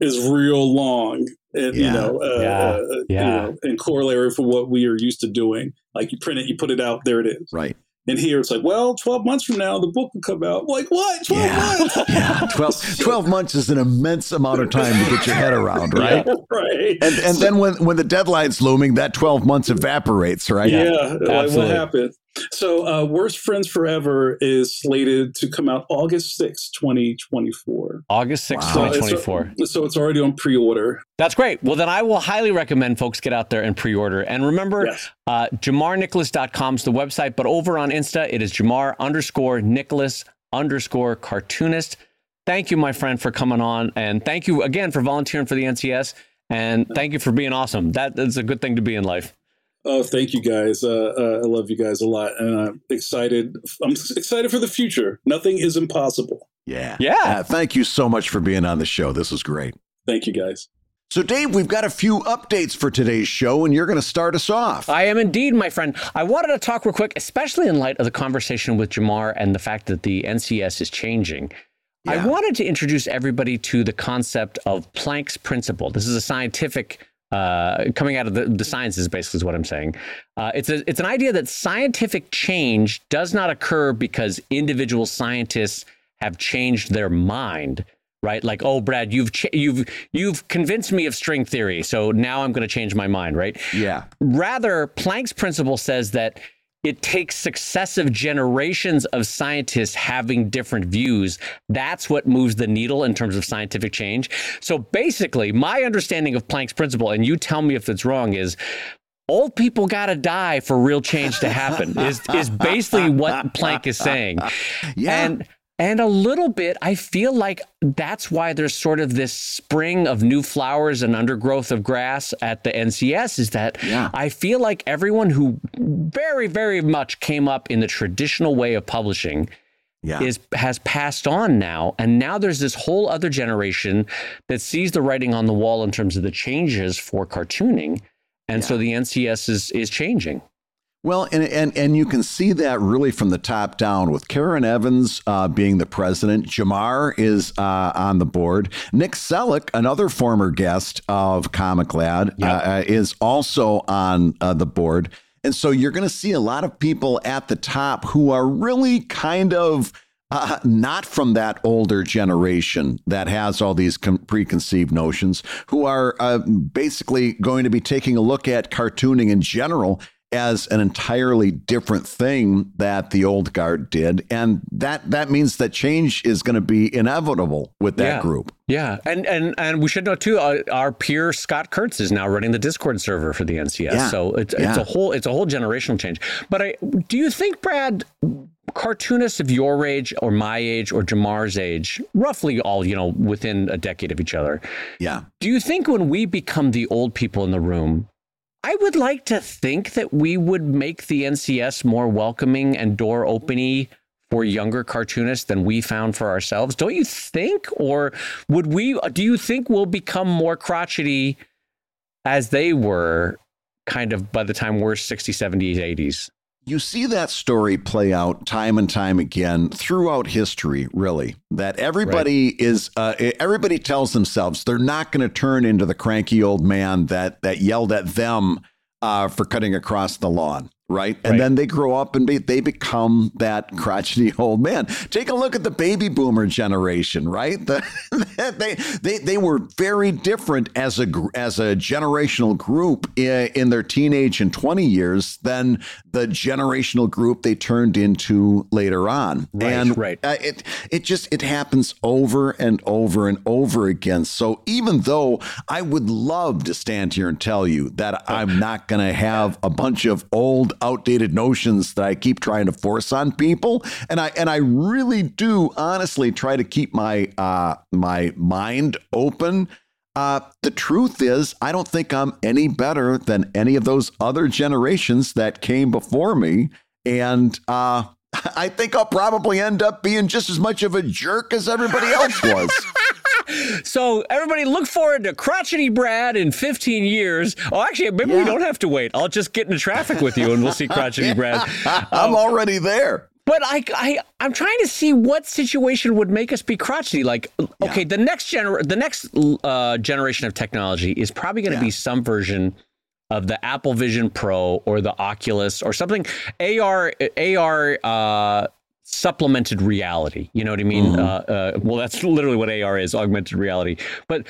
is real long. And, you Yeah. know, uh, Yeah. uh, you know, and corollary for what we are used to doing. Like you print it, you put it out, there it is. Right. And here it's like, well, 12 months from now, the book will come out. Like, what? 12 Yeah. months? (laughs) Yeah. 12, 12 months is an immense amount of time to get your head around, (laughs) right? right. And and then when when the deadline's looming, that 12 months evaporates, right? Yeah, like what happened? So, uh, Worst Friends Forever is slated to come out August 6th, 2024. August 6th, Wow. So it's- 2024. So it's already on pre-order. That's great. Well, then I will highly recommend folks get out there and pre-order. And remember, Yes. uh, JamarNicholas.com is the website, but over on Insta, it is Jamar underscore Nicholas underscore cartoonist. Thank you, my friend, for coming on. And thank you again for volunteering for the NCS. And thank you for being awesome. That is a good thing to be in life. Oh, thank you guys. Uh, uh, I love you guys a lot, and I'm excited. I'm excited for the future. Nothing is impossible. Yeah. Yeah. Uh, thank you so much for being on the show. This was great. Thank you guys. So, Dave, we've got a few updates for today's show, and you're going to start us off. I am indeed, my friend. I wanted to talk real quick, especially in light of the conversation with Jamar and the fact that the NCS is changing. I wanted to introduce everybody to the concept of Planck's principle. This is a scientific uh, coming out of the, the sciences, basically, is what I'm saying. Uh, it's a, it's an idea that scientific change does not occur because individual scientists have changed their mind. Right, like, oh, Brad, you've ch- you've you've convinced me of string theory, so now I'm going to change my mind. Right? Yeah. Rather, Planck's principle says that it takes successive generations of scientists having different views. That's what moves the needle in terms of scientific change. So basically, my understanding of Planck's principle, and you tell me if it's wrong, is old people got to die for real change to happen, is, is basically what Planck is saying. (laughs) Yeah. And and a little bit, I feel like that's why there's sort of this spring of new flowers and undergrowth of grass at the NCS is that Yeah. I feel like everyone who very, very much came up in the traditional way of publishing yeah. is has passed on now and now there's this whole other generation that sees the writing on the wall in terms of the changes for cartooning and yeah. so the NCS is is changing well, and, and and you can see that really from the top down with Karen Evans uh, being the president. Jamar is uh, on the board. Nick Seluk, another former guest of ComicLab, yep. uh, is also on uh, the board. And so you're going to see a lot of people at the top who are really kind of uh, not from that older generation that has all these com- preconceived notions, who are uh, basically going to be taking a look at cartooning in general as an entirely different thing that the old guard did and that that means that change is going to be inevitable with that yeah. group yeah and and and we should know too uh, our peer scott kurtz is now running the discord server for the ncs yeah. so it's, yeah. it's a whole it's a whole generational change but i do you think brad cartoonists of your age or my age or jamar's age roughly all you know within a decade of each other yeah do you think when we become the old people in the room I would like to think that we would make the NCS more welcoming and door opening for younger cartoonists than we found for ourselves. Don't you think? Or would we, do you think we'll become more crotchety as they were kind of by the time we're 60s, 70s, 80s? You see that story play out time and time again throughout history, really. That everybody right. is, uh, everybody tells themselves they're not going to turn into the cranky old man that that yelled at them uh, for cutting across the lawn right? And right. then they grow up and be, they become that crotchety old man. Take a look at the baby boomer generation, right? The, (laughs) they, they, they were very different as a, as a generational group in, in their teenage and 20 years than the generational group they turned into later on. Right, and right. Uh, it, it just, it happens over and over and over again. So even though I would love to stand here and tell you that I'm not going to have a bunch of old outdated notions that I keep trying to force on people, and I and I really do honestly try to keep my uh, my mind open. Uh, the truth is, I don't think I'm any better than any of those other generations that came before me, and uh, (laughs) I think I'll probably end up being just as much of a jerk as everybody else was. (laughs) so everybody look forward to crotchety Brad in 15 years. Oh, actually, maybe yeah. we don't have to wait. I'll just get into traffic with you and we'll see (laughs) crotchety Brad. I'm um, already there. But I, I, I'm trying to see what situation would make us be crotchety. Like, okay, yeah. the next gener, the next uh, generation of technology is probably going to yeah. be some version of the Apple Vision Pro or the Oculus or something AR AR uh, supplemented reality. You know what I mean? Mm-hmm. Uh, uh, well, that's literally what AR is, augmented reality. But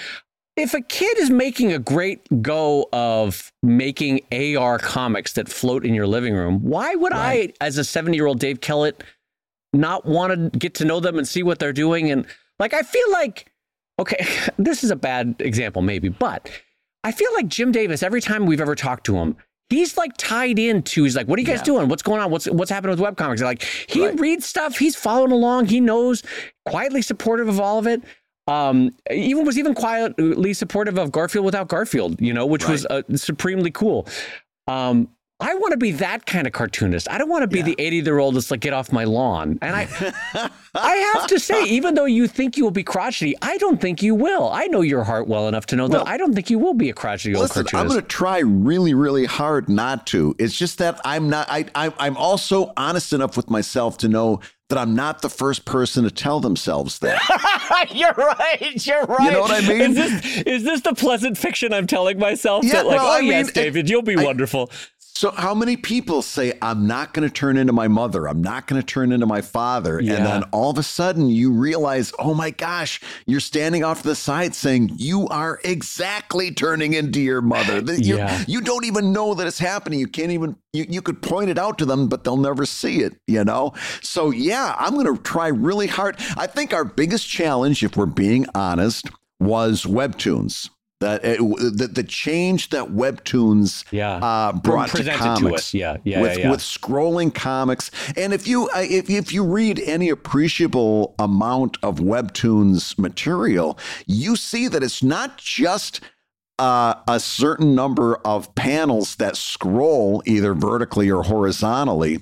if a kid is making a great go of making AR comics that float in your living room, why would right. I, as a 70 year old Dave Kellett, not want to get to know them and see what they're doing? And like, I feel like, okay, (laughs) this is a bad example, maybe, but I feel like Jim Davis, every time we've ever talked to him, he's like tied into he's like what are you guys yeah. doing what's going on what's what's happening with webcomics like he right. reads stuff he's following along he knows quietly supportive of all of it um, even was even quietly supportive of Garfield without Garfield, you know, which right. was uh, supremely cool. Um, I want to be that kind of cartoonist. I don't want to be yeah. the 80 year old that's like, get off my lawn. And I, I have to say, (laughs) even though you think you will be crotchety, I don't think you will. I know your heart well enough to know well, that I don't think you will be a crotchety old listen, cartoonist. I'm going to try really, really hard not to. It's just that I'm not, I, I, I'm also honest enough with myself to know that I'm not the first person to tell themselves that. (laughs) You're right. You're right. You know what I mean? Is this, is this the pleasant fiction I'm telling myself? Yeah, that like, well, oh I yes, mean, David, you'll be I, wonderful. So, how many people say, I'm not going to turn into my mother? I'm not going to turn into my father. Yeah. And then all of a sudden you realize, oh my gosh, you're standing off to the side saying, you are exactly turning into your mother. (laughs) yeah. You don't even know that it's happening. You can't even, you, you could point it out to them, but they'll never see it, you know? So, yeah, I'm going to try really hard. I think our biggest challenge, if we're being honest, was Webtoons that it, the, the change that webtoons yeah. uh, brought to comics to yeah yeah with, yeah, yeah. with scrolling comics and if you if, if you read any appreciable amount of webtoons material you see that it's not just uh, a certain number of panels that scroll either vertically or horizontally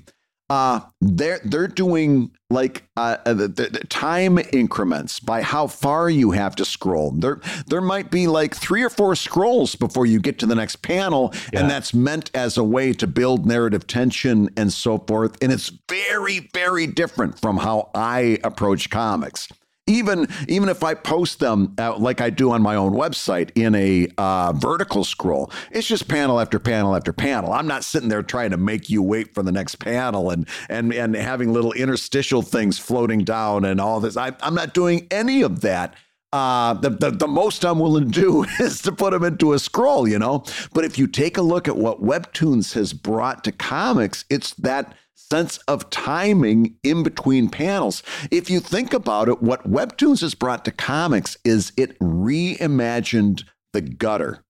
uh, they're they're doing like uh, uh, the, the, time increments by how far you have to scroll. There there might be like three or four scrolls before you get to the next panel, yeah. and that's meant as a way to build narrative tension and so forth. And it's very very different from how I approach comics even even if I post them uh, like I do on my own website in a uh, vertical scroll, it's just panel after panel after panel. I'm not sitting there trying to make you wait for the next panel and and and having little interstitial things floating down and all this. I, I'm not doing any of that. Uh, the, the, the most I'm willing to do (laughs) is to put them into a scroll, you know. But if you take a look at what Webtoons has brought to comics, it's that sense of timing in between panels. If you think about it, what Webtoons has brought to comics is it reimagined the gutter.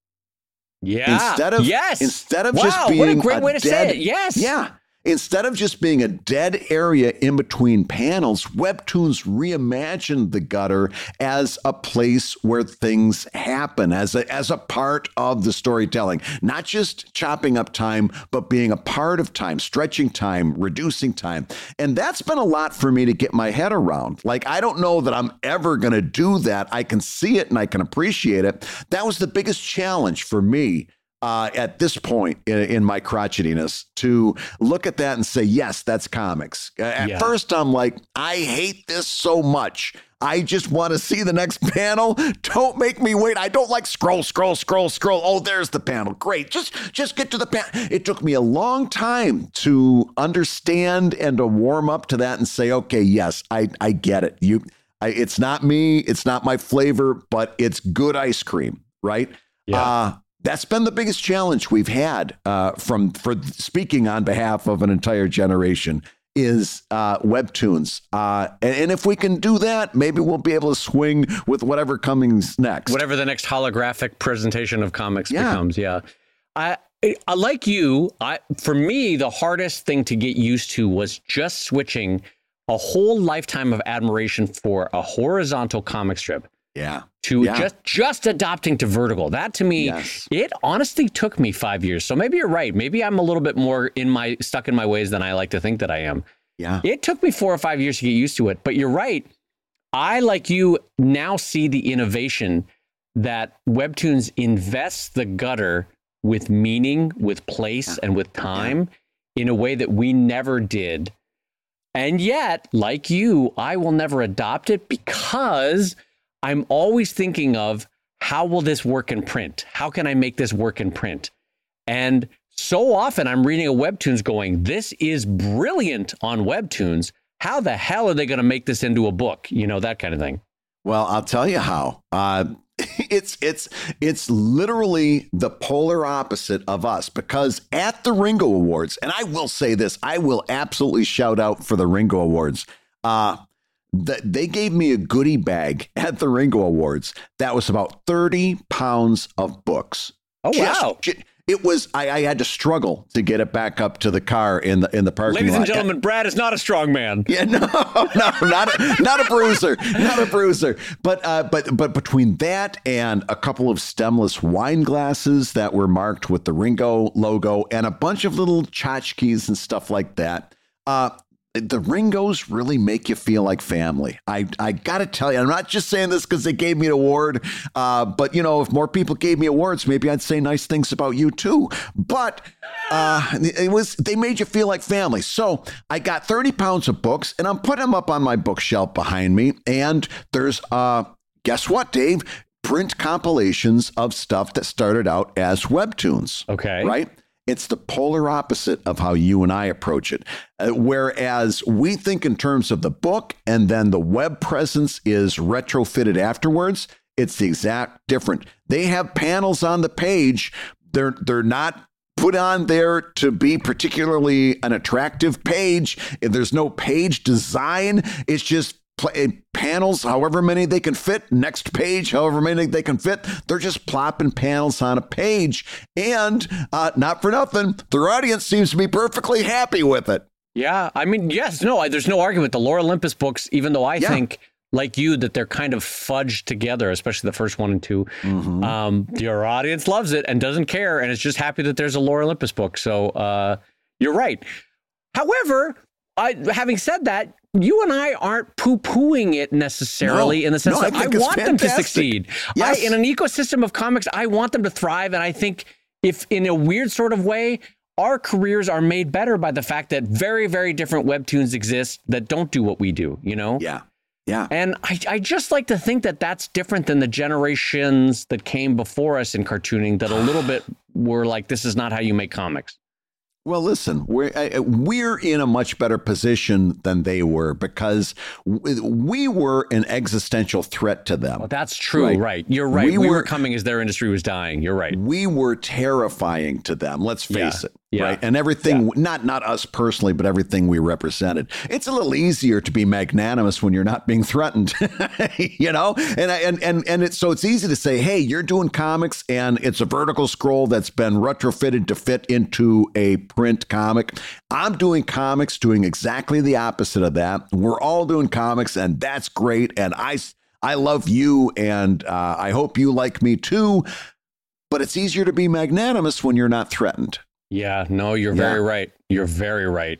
Yeah. Instead of yes. Instead of wow, just being what a great a way to dead, say it. Yes. Yeah. Instead of just being a dead area in between panels, Webtoons reimagined the gutter as a place where things happen, as a, as a part of the storytelling. Not just chopping up time, but being a part of time, stretching time, reducing time. And that's been a lot for me to get my head around. Like, I don't know that I'm ever going to do that. I can see it and I can appreciate it. That was the biggest challenge for me uh, at this point in, in, my crotchetiness to look at that and say, yes, that's comics. At yeah. first, I'm like, I hate this so much. I just want to see the next (laughs) panel. Don't make me wait. I don't like scroll, scroll, scroll, scroll. Oh, there's the panel. Great. Just just get to the panel. It took me a long time to understand and to warm up to that and say, okay, yes, I I get it. You I, it's not me, it's not my flavor, but it's good ice cream, right? Yeah. Uh, that's been the biggest challenge we've had uh, from for speaking on behalf of an entire generation is uh, webtoons. Uh, and, and, if we can do that maybe we'll be able to swing with whatever comes next. Whatever the next holographic presentation of comics yeah. becomes yeah. I I, like you, I, for me, the hardest thing to get used to was just switching a whole lifetime of admiration for a horizontal comic strip yeah. To yeah. just just adopting to vertical. That to me, yes. it honestly took me five years. So maybe you're right. Maybe I'm a little bit more in my stuck in my ways than I like to think that I am. Yeah. It took me four or five years to get used to it. But you're right. I, like you, now see the innovation that Webtoons invests the gutter with meaning, with place, and with time in a way that we never did. And yet, like you, I will never adopt it because I'm always thinking of how will this work in print? How can I make this work in print? And so often I'm reading a Webtoons going, this is brilliant on Webtoons. How the hell are they going to make this into a book? You know, that kind of thing. Well, I'll tell you how. Uh, (laughs) it's it's it's literally the polar opposite of us because at the Ringo Awards, and I will say this, I will absolutely shout out for the Ringo Awards. Uh, that they gave me a goodie bag at the Ringo Awards that was about 30 pounds of books. Oh wow. Just, it was I, I, had to struggle to get it back up to the car in the in the parking Ladies lot. and gentlemen, Brad is not a strong man. Yeah, (laughs) no, no, not a, not a bruiser, not a bruiser. But uh, but but between that and a couple of stemless wine glasses that were marked with the Ringo logo and a bunch of little tchotchkes and stuff like that, uh, the Ringos really make you feel like family. I, I got to tell you, I'm not just saying this because they gave me an award, uh, but you know, if more people gave me awards, maybe I'd say nice things about you too. But uh, it was they made you feel like family. So I got 30 pounds of books, and I'm putting them up on my bookshelf behind me. And there's uh, guess what, Dave? Print compilations of stuff that started out as webtoons. Okay, right it's the polar opposite of how you and I approach it. Uh, whereas we think in terms of the book and then the web presence is retrofitted afterwards, it's the exact different. They have panels on the page. They're they're not put on there to be particularly an attractive page. There's no page design, it's just play, panels, however many they can fit, next page, however many they can fit. They're just plopping panels on a page. And uh, not for nothing, their audience seems to be perfectly happy with it. Yeah. I mean, yes, no, I, there's no argument. The Lore Olympus books, even though I yeah. think like you that they're kind of fudged together, especially the first one and 2 mm-hmm. um, your audience loves it and doesn't care, and is just happy that there's a Lore Olympus book. So uh, you're right. However, I, having said that, you and I aren't poo pooing it necessarily no, in the sense no, that I, I, want them to succeed. Yes. I, in an ecosystem of comics, I want them to thrive. And I think if in a weird sort of way, our careers are made better by the fact that very, very different webtoons exist that don't do what we do, you know? Yeah. Yeah. And I, I just like to think that that's different than the generations that came before us in cartooning that a little bit were like, this is not how you make comics. Well, listen, we're we're in a much better position than they were because we were an existential threat to them. Well, that's true, right? right. You're right. We, we were, were, coming as their industry was dying. You're right. We were terrifying to them. Let's face yeah. it. Yeah. Right. And everything, yeah. not not us personally, but everything we represented. It's a little easier to be magnanimous when you're not being threatened, (laughs) you know. And and and and it's so it's easy to say, hey, you're doing comics, and it's a vertical scroll that's been retrofitted to fit into a print comic. I'm doing comics, doing exactly the opposite of that. We're all doing comics, and that's great. And I I love you, and uh, I hope you like me too. But it's easier to be magnanimous when you're not threatened. Yeah, no, you're yeah. very right. You're very right.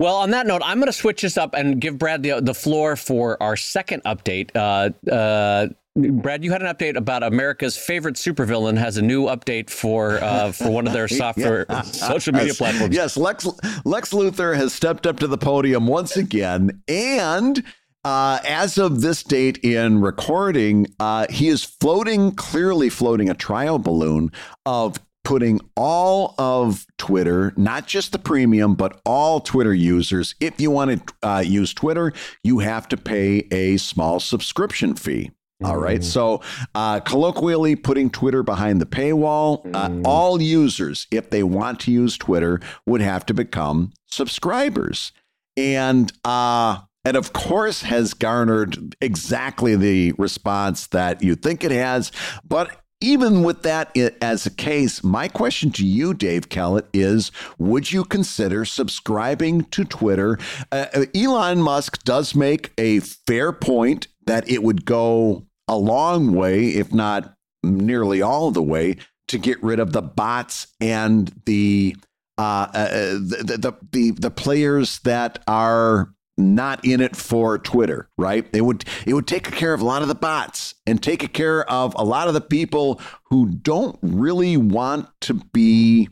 Well, on that note, I'm going to switch this up and give Brad the the floor for our second update. Uh, uh, Brad, you had an update about America's favorite supervillain has a new update for uh, for one of their (laughs) software yeah. (laughs) social media yes. platforms. Yes, Lex Lex Luthor has stepped up to the podium once again, and uh, as of this date in recording, uh, he is floating, clearly floating a trial balloon of putting all of Twitter, not just the premium, but all Twitter users. If you want to uh, use Twitter, you have to pay a small subscription fee. All right. Mm. So, uh, colloquially, putting Twitter behind the paywall, uh, mm. all users, if they want to use Twitter, would have to become subscribers. And, uh, and of course, has garnered exactly the response that you think it has. But even with that as a case, my question to you, Dave Kellett, is would you consider subscribing to Twitter? Uh, uh, Elon Musk does make a fair point that it would go a long way, if not nearly all the way, to get rid of the bots and the uh, uh, the, the, the the players that are not in it for Twitter, right? It would it would take care of a lot of the bots and take care of a lot of the people who don't really want to be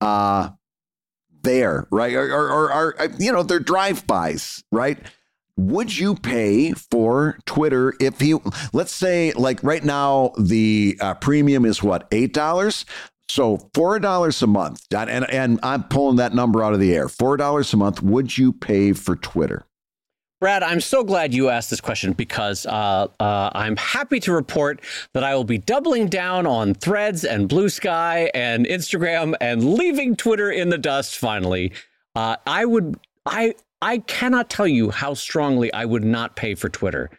uh there, right? Or or, or, you know, they're drive-bys, right? Would you pay for Twitter if you let's say like right now the uh, premium is what eight dollars? So four dollars a month, and and I'm pulling that number out of the air. Four dollars a month. Would you pay for Twitter? Brad, I'm so glad you asked this question because uh, uh, I'm happy to report that I will be doubling down on Threads and Blue Sky and Instagram and leaving Twitter in the dust. Finally, uh, I would I I cannot tell you how strongly I would not pay for Twitter.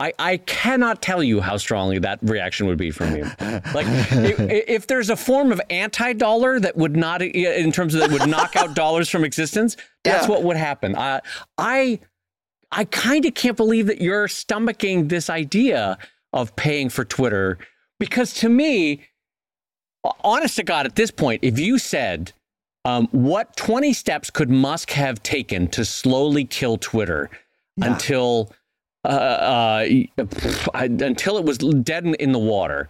I, I cannot tell you how strongly that reaction would be from you. Like, if, (laughs) if, there's a form of anti-dollar that would not, in terms of that would knock out dollars from existence, that's yeah. what would happen. I, I, I kind of can't believe that you're stomaching this idea of paying for Twitter, because to me, honest to God, at this point, if you said, um, what 20 steps could Musk have taken to slowly kill Twitter yeah. until uh, uh, until it was dead in, the water.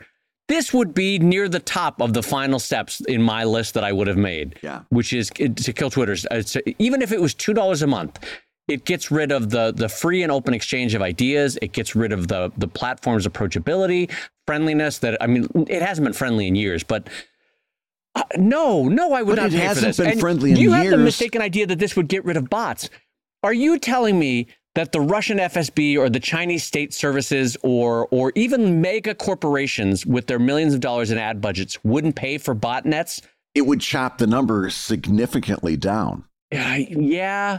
This would be near the top of the final steps in my list that I would have made. Yeah. Which is to kill Twitter. even if it was two dollars a month, it gets rid of the the free and open exchange of ideas. It gets rid of the the platform's approachability, friendliness. That I mean, it hasn't been friendly in years, but. Uh, no, no, I would but not it pay hasn't for this. been and friendly in you years. have the mistaken idea that this would get rid of bots. Are you telling me that the Russian FSB or the Chinese state services or or even mega corporations with their millions of dollars in ad budgets wouldn't pay for botnets? It would chop the number significantly down. Uh, yeah.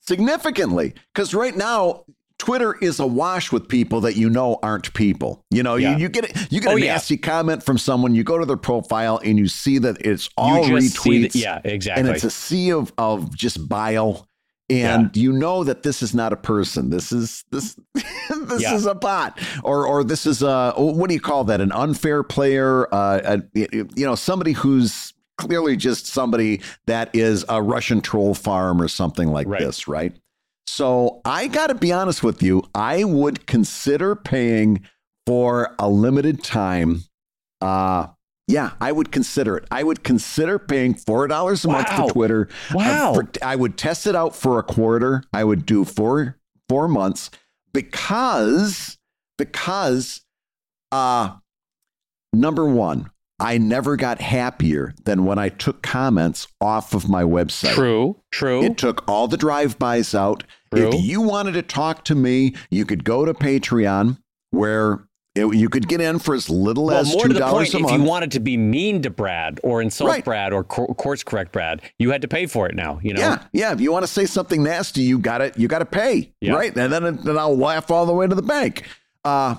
Significantly. Because right now, Twitter is awash with people that you know aren't people. You know, yeah. you, you get you get oh, a nasty yeah. comment from someone, you go to their profile and you see that it's all retweets. The, yeah, exactly. And it's a sea of of just bile and yeah. you know that this is not a person. This is this (laughs) this yeah. is a bot, or or this is a what do you call that? An unfair player, uh, a, you know, somebody who's clearly just somebody that is a Russian troll farm or something like Right. this, right? So I got to be honest with you. I would consider paying for a limited time. Uh, yeah, I would consider it. I would consider paying four dollars a month for Twitter. Wow. Uh, for- I would test it out for a quarter. I would do four four months because because uh number one, I never got happier than when I took comments off of my website. True. True. It took all the drive-bys out. True. If you wanted to talk to me, you could go to Patreon where it- you could get in for as little well, as two dollars a if you wanted to be mean to Brad or insult Right. Brad or co- course correct Brad, you had to pay for it now. You know. Yeah, yeah. If you want to say something nasty, you got it. You got to pay, Yeah. right? And then, then I'll laugh all the way to the bank. Uh,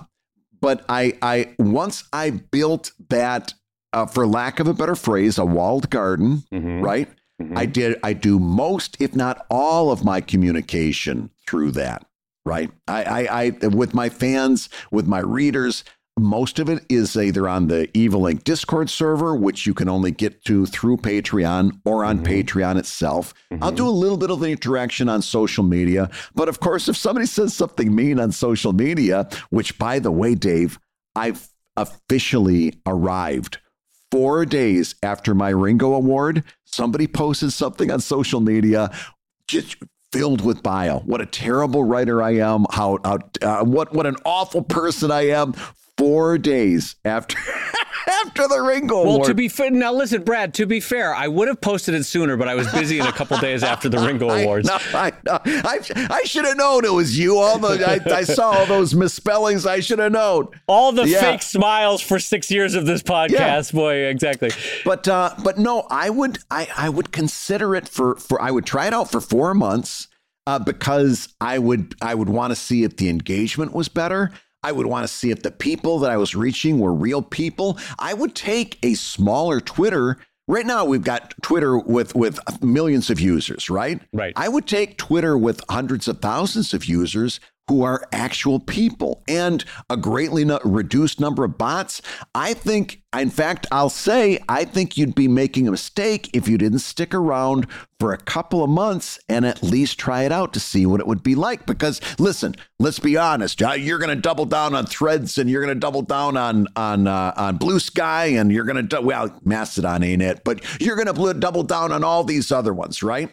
but I, I once I built that, uh, for lack of a better phrase, a walled garden, Mhm. right? Mhm. I did. I do most, if not all, of my communication through that. Right. I, I, I, with my fans, with my readers, most of it is either on the Evil Inc Discord server, which you can only get to through Patreon or on mm-hmm. Patreon itself. I'll do mm-hmm. a little bit of the interaction on social media. But of course, if somebody says something mean on social media, which by the way, Dave, I've officially arrived four days after my Ringo Award, somebody posted something on social media just filled with bile. What a terrible writer I am. How, how uh, what what an awful person I am. Four days after (laughs) after the Ringo Well, Award. to be fair, now listen, Brad. To be fair, I would have posted it sooner, but I was busy in a couple (laughs) days after the Ringo Awards. I, know, I, know. I, I should have known it was you. All the I, I (laughs) saw all those misspellings. I should have known. All the Yeah. fake smiles for six years of this podcast, boy, exactly. But uh, but no, I would I, I would consider it for for I would try it out for four months uh, because I would I would want to see if the engagement was better. I would want to see if the people that I was reaching were real people. I would take a smaller Twitter. Right now, we've got Twitter with with millions of users, right? Right. I would take Twitter with hundreds of thousands of users who are actual people and a greatly reduced number of bots. I think, in fact, I'll say, I think you'd be making a mistake if you didn't stick around for a couple of months and at least try it out to see what it would be like. Because listen, let's be honest, you're going to double down on Threads and you're going to double down on on uh, on Blue Sky and you're going to well, Mastodon ain't it, but you're going to double down on all these other ones, right?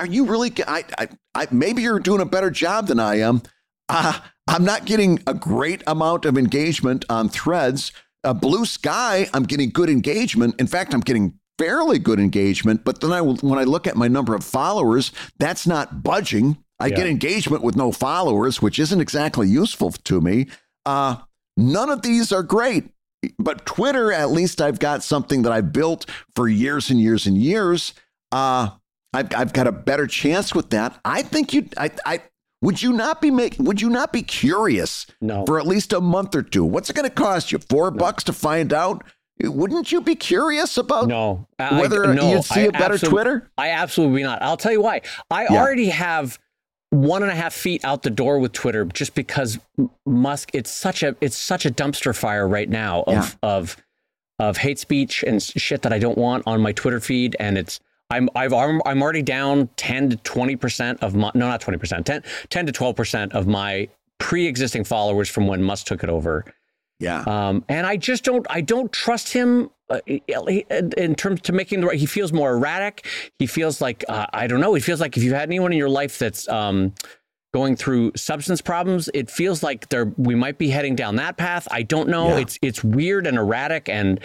Are you really I, I, I maybe you're doing a better job than i am. Uh, i'm not getting a great amount of engagement on threads. Uh, blue sky i'm getting good engagement. In fact i'm getting fairly good engagement but then I, when i look at my number of followers that's not budging. I Yeah. get engagement with no followers which isn't exactly useful to me. Uh, none of these are great but twitter at least i've got something that I've built for years and years and years. Uh, I've, I've got a better chance with that. I think you, I, I, would you not be make, would you not be curious No. for at least a month or two? What's it going to cost you? Four bucks to find out? Wouldn't you be curious about No, I- whether no, you'd see I a better Twitter? I absolutely not. I'll tell you why. I Yeah. already have one and a half feet out the door with Twitter just because Musk. It's such a it's such a dumpster fire right now of Yeah. of of hate speech and shit that I don't want on my Twitter feed, and it's. I'm I've I'm, I'm already down 10 to 20 percent of my no not 20 percent 10, 10 to 12 percent of my pre-existing followers from when Musk took it over. Yeah. Um, and I just don't, I don't trust him uh, in terms to making the right. He feels more erratic. He feels like uh, I don't know. He feels like if you had anyone in your life that's um, going through substance problems, it feels like there we might be heading down that path. I don't know. Yeah. It's it's weird and erratic and.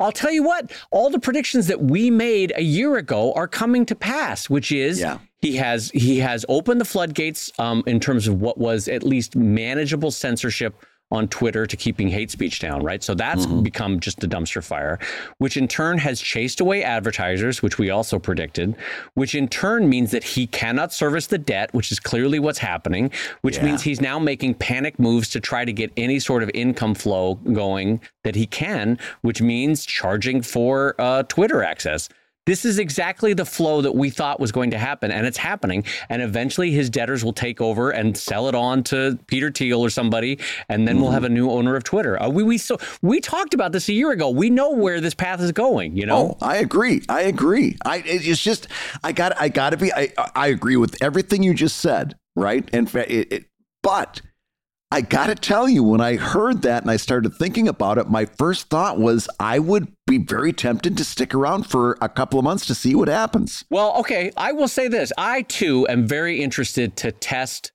I'll tell you what, all the predictions that we made a year ago are coming to pass, which is Yeah. he has he has opened the floodgates um, in terms of what was at least manageable censorship on Twitter to keeping hate speech down, right? So that's become just a dumpster fire, which in turn has chased away advertisers, which we also predicted, which in turn means that he cannot service the debt, which is clearly what's happening, which Yeah. means he's now making panic moves to try to get any sort of income flow going that he can, which means charging for uh, Twitter access. This is exactly the flow that we thought was going to happen, and it's happening. And eventually, his debtors will take over and sell it on to Peter Thiel or somebody, and then mm-hmm. we'll have a new owner of Twitter. Uh, we we so we talked about this a year ago. We know where this path is going. You know. Oh, I agree. I agree. I it's just I got I got to be. I I agree with everything you just said. Right. And it, it, but I got to tell you, when I heard that and I started thinking about it, my first thought was I would be very tempted to stick around for a couple of months to see what happens. Well, okay. I will say this I too am very interested to test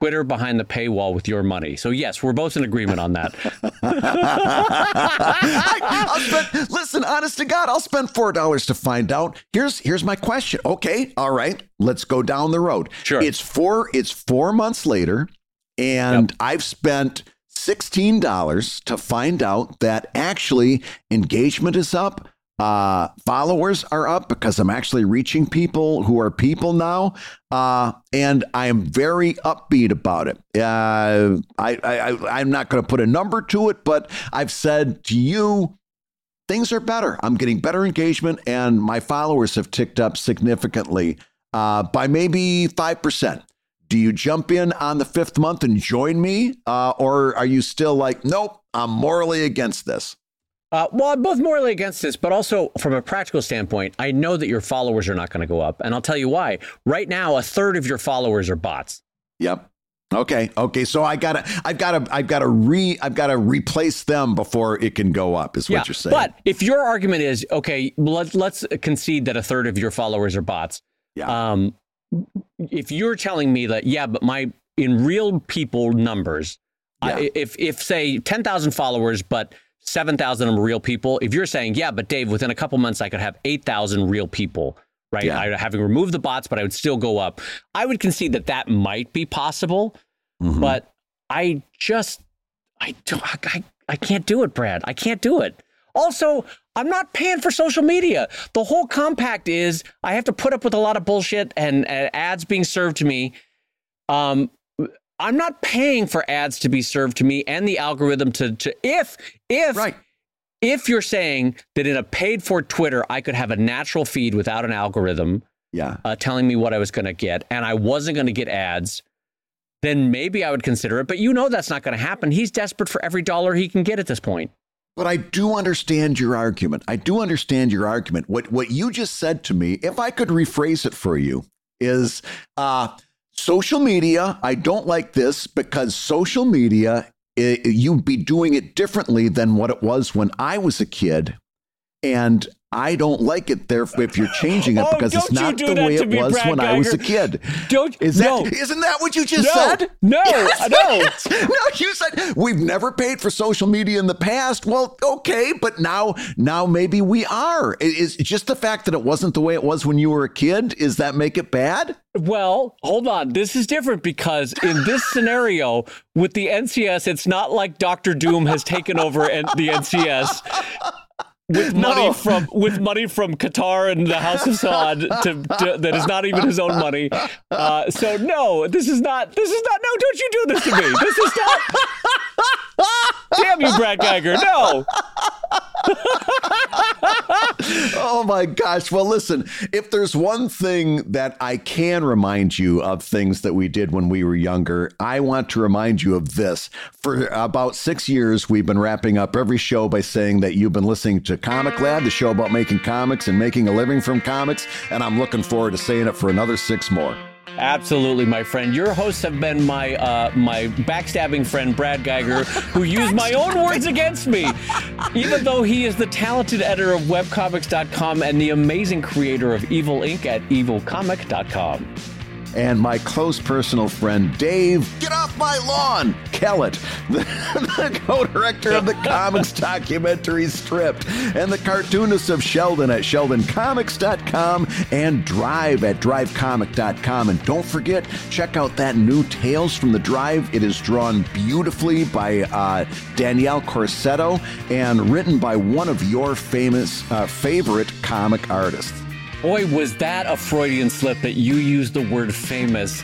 Twitter behind the paywall with your money. So, yes, we're both in agreement on that. (laughs) I, spend, listen, honest to God, I'll spend $4 to find out. Here's here's my question. Okay, all right, let's go down the road. Sure. It's four, it's four months later. And yep. I've spent $16 to find out that actually engagement is up. Uh, followers are up because I'm actually reaching people who are people now. Uh, and I am very upbeat about it. Uh, I, I, I'm not going to put a number to it, but I've said to you, things are better. I'm getting better engagement, and my followers have ticked up significantly uh, by maybe 5%. Do you jump in on the fifth month and join me? Uh, or are you still like, nope, I'm morally against this? Uh, well, I'm both morally against this, but also from a practical standpoint, I know that your followers are not going to go up. And I'll tell you why. Right now, a third of your followers are bots. Yep. Okay. Okay. So I gotta, I've gotta, I've gotta re, I've gotta replace them before it can go up. Is what yeah, you're saying. But if your argument is okay, let, let's concede that a third of your followers are bots. Yeah. Um, if you're telling me that, yeah, but my in real people numbers, yeah. I, if if say ten thousand followers, but seven thousand are real people. If you're saying, yeah, but Dave, within a couple months, I could have eight thousand real people, right? Yeah. I having removed the bots, but I would still go up. I would concede that that might be possible, mm-hmm. but I just, I don't, I, I can't do it, Brad. I can't do it. Also, I'm not paying for social media. The whole compact is I have to put up with a lot of bullshit and, and ads being served to me. Um, I'm not paying for ads to be served to me and the algorithm to, to if if right. if you're saying that in a paid for Twitter I could have a natural feed without an algorithm, yeah, uh, telling me what I was going to get, and I wasn't going to get ads, then maybe I would consider it. But you know that's not going to happen. He's desperate for every dollar he can get at this point. But I do understand your argument. I do understand your argument. What what you just said to me, if I could rephrase it for you, is uh, social media. I don't like this because social media, it, you'd be doing it differently than what it was when I was a kid. And I don't like it there if you're changing it oh, because it's not the way it was Brad when Guigar. I was a kid. Don't is that no. isn't that what you just no, said? No, (laughs) yes, no, yes. (laughs) no. You said we've never paid for social media in the past. Well, okay, but now now maybe we are. Is just the fact that it wasn't the way it was when you were a kid? Is that make it bad? Well, hold on. This is different because in this (laughs) scenario with the NCS, it's not like Doctor Doom has taken over the NCS with (laughs) money from with money from Qatar and the House of Saud to, to, that is not even his own money. Uh, so no, this is not. This is not. No, don't you do this to me. This is not. Damn you, Brad Guigar. No. oh my gosh. Well, listen, if there's one thing that I can remind you of things that we did when we were younger, I want to remind you of this. For about six years, we've been wrapping up every show by saying that you've been listening to ComicLab, the show about making comics and making a living from comics. And I'm looking forward to saying it for another six more. Absolutely, my friend. Your hosts have been my uh, my backstabbing friend Brad Guigar, who used my own words against me, even though he is the talented editor of webcomics.com and the amazing creator of Evil Inc. at evilcomic.com and my close personal friend Dave, get off my lawn, Kellett, the, (laughs) the co-director of the (laughs) comics documentary Stripped, and the cartoonist of Sheldon at sheldoncomics.com and Drive at drivecomic.com. And don't forget, check out that new Tales from the Drive. It is drawn beautifully by uh, Danielle Corsetto and written by one of your famous uh, favorite comic artists. Boy, was that a Freudian slip that you used the word famous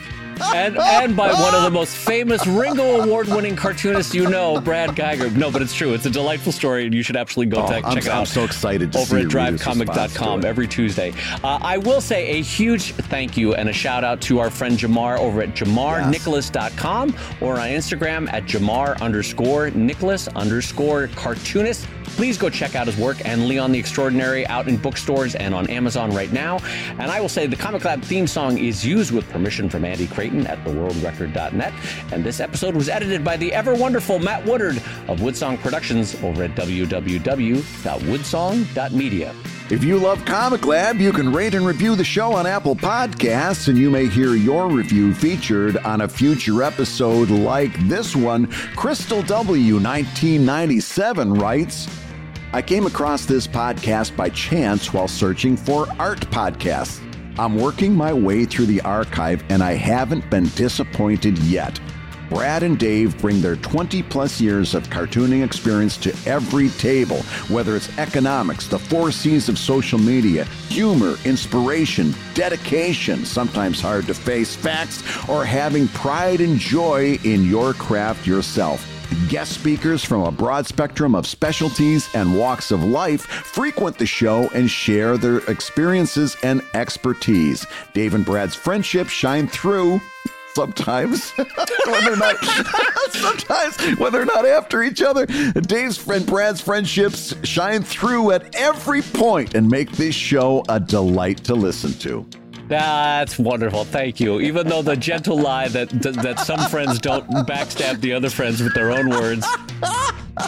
and and by one of the most famous Ringo Award winning cartoonists you know, Brad Guigar. No, but it's true. It's a delightful story, and you should absolutely go oh, check I'm, it out. I'm so excited over at drivecomic.com every Tuesday. Uh, I will say a huge thank you and a shout out to our friend Jamar over at jamarnicholas.com or on Instagram at jamar underscore nicholas underscore cartoonist. Please go check out his work and Leon the Extraordinary out in bookstores and on Amazon right now. And I will say the ComicLab theme song is used with permission from Andy Creighton at theworldrecord.net. And this episode was edited by the ever wonderful Matt Woodard of Woodsong Productions over at www.woodsong.media. If you love ComicLab, you can rate and review the show on Apple Podcasts, and you may hear your review featured on a future episode like this one. Crystal W. 1997 writes, I came across this podcast by chance while searching for art podcasts. I'm working my way through the archive and I haven't been disappointed yet. Brad and Dave bring their 20 plus years of cartooning experience to every table, whether it's economics, the four C's of social media, humor, inspiration, dedication, sometimes hard to face facts, or having pride and joy in your craft yourself. Guest speakers from a broad spectrum of specialties and walks of life frequent the show and share their experiences and expertise. Dave and Brad's friendship shine through sometimes (laughs) when they're not (laughs) sometimes when they're not after each other dave's friend brad's friendships shine through at every point and make this show a delight to listen to that's wonderful. Thank you. Even though the gentle lie that that some friends don't backstab the other friends with their own words.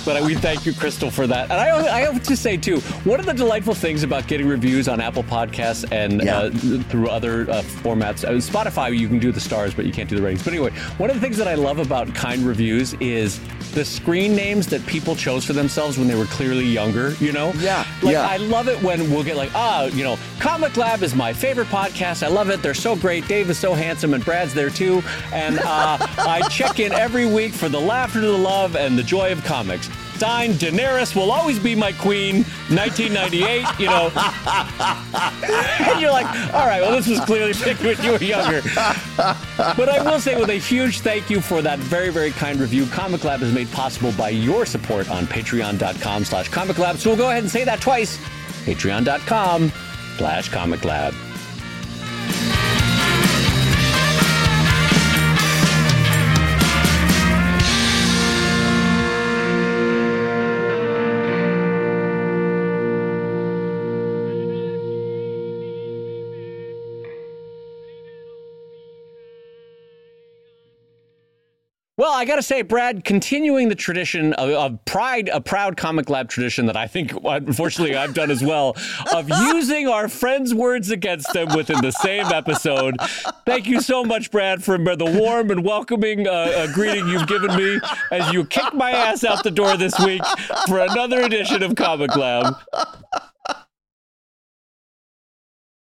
But we thank you, Crystal, for that. And I, I have to say, too, one of the delightful things about getting reviews on Apple Podcasts and yeah. uh, through other uh, formats, uh, Spotify, you can do the stars, but you can't do the ratings. But anyway, one of the things that I love about kind reviews is the screen names that people chose for themselves when they were clearly younger, you know? Yeah. Like, yeah. I love it when we'll get like, ah, oh, you know, ComicLab is my favorite podcast. I love it. They're so great. Dave is so handsome, and Brad's there too. And uh, (laughs) I check in every week for the laughter, the love, and the joy of comics. Signed, Daenerys will always be my queen. 1998, you know. (laughs) and you're like, all right, well, this was clearly picked when you were younger. But I will say, with a huge thank you for that very, very kind review, ComicLab is made possible by your support on patreon.com slash comic lab. So we'll go ahead and say that twice. Patreon.com slash comic lab. I got to say, Brad, continuing the tradition of, of, pride, a proud ComicLab tradition that I think, unfortunately, I've done as well, of (laughs) using our friends' words against them within the same episode. Thank you so much, Brad, for the warm and welcoming uh, uh, greeting you've given me as you kick my ass out the door this week for another edition of ComicLab.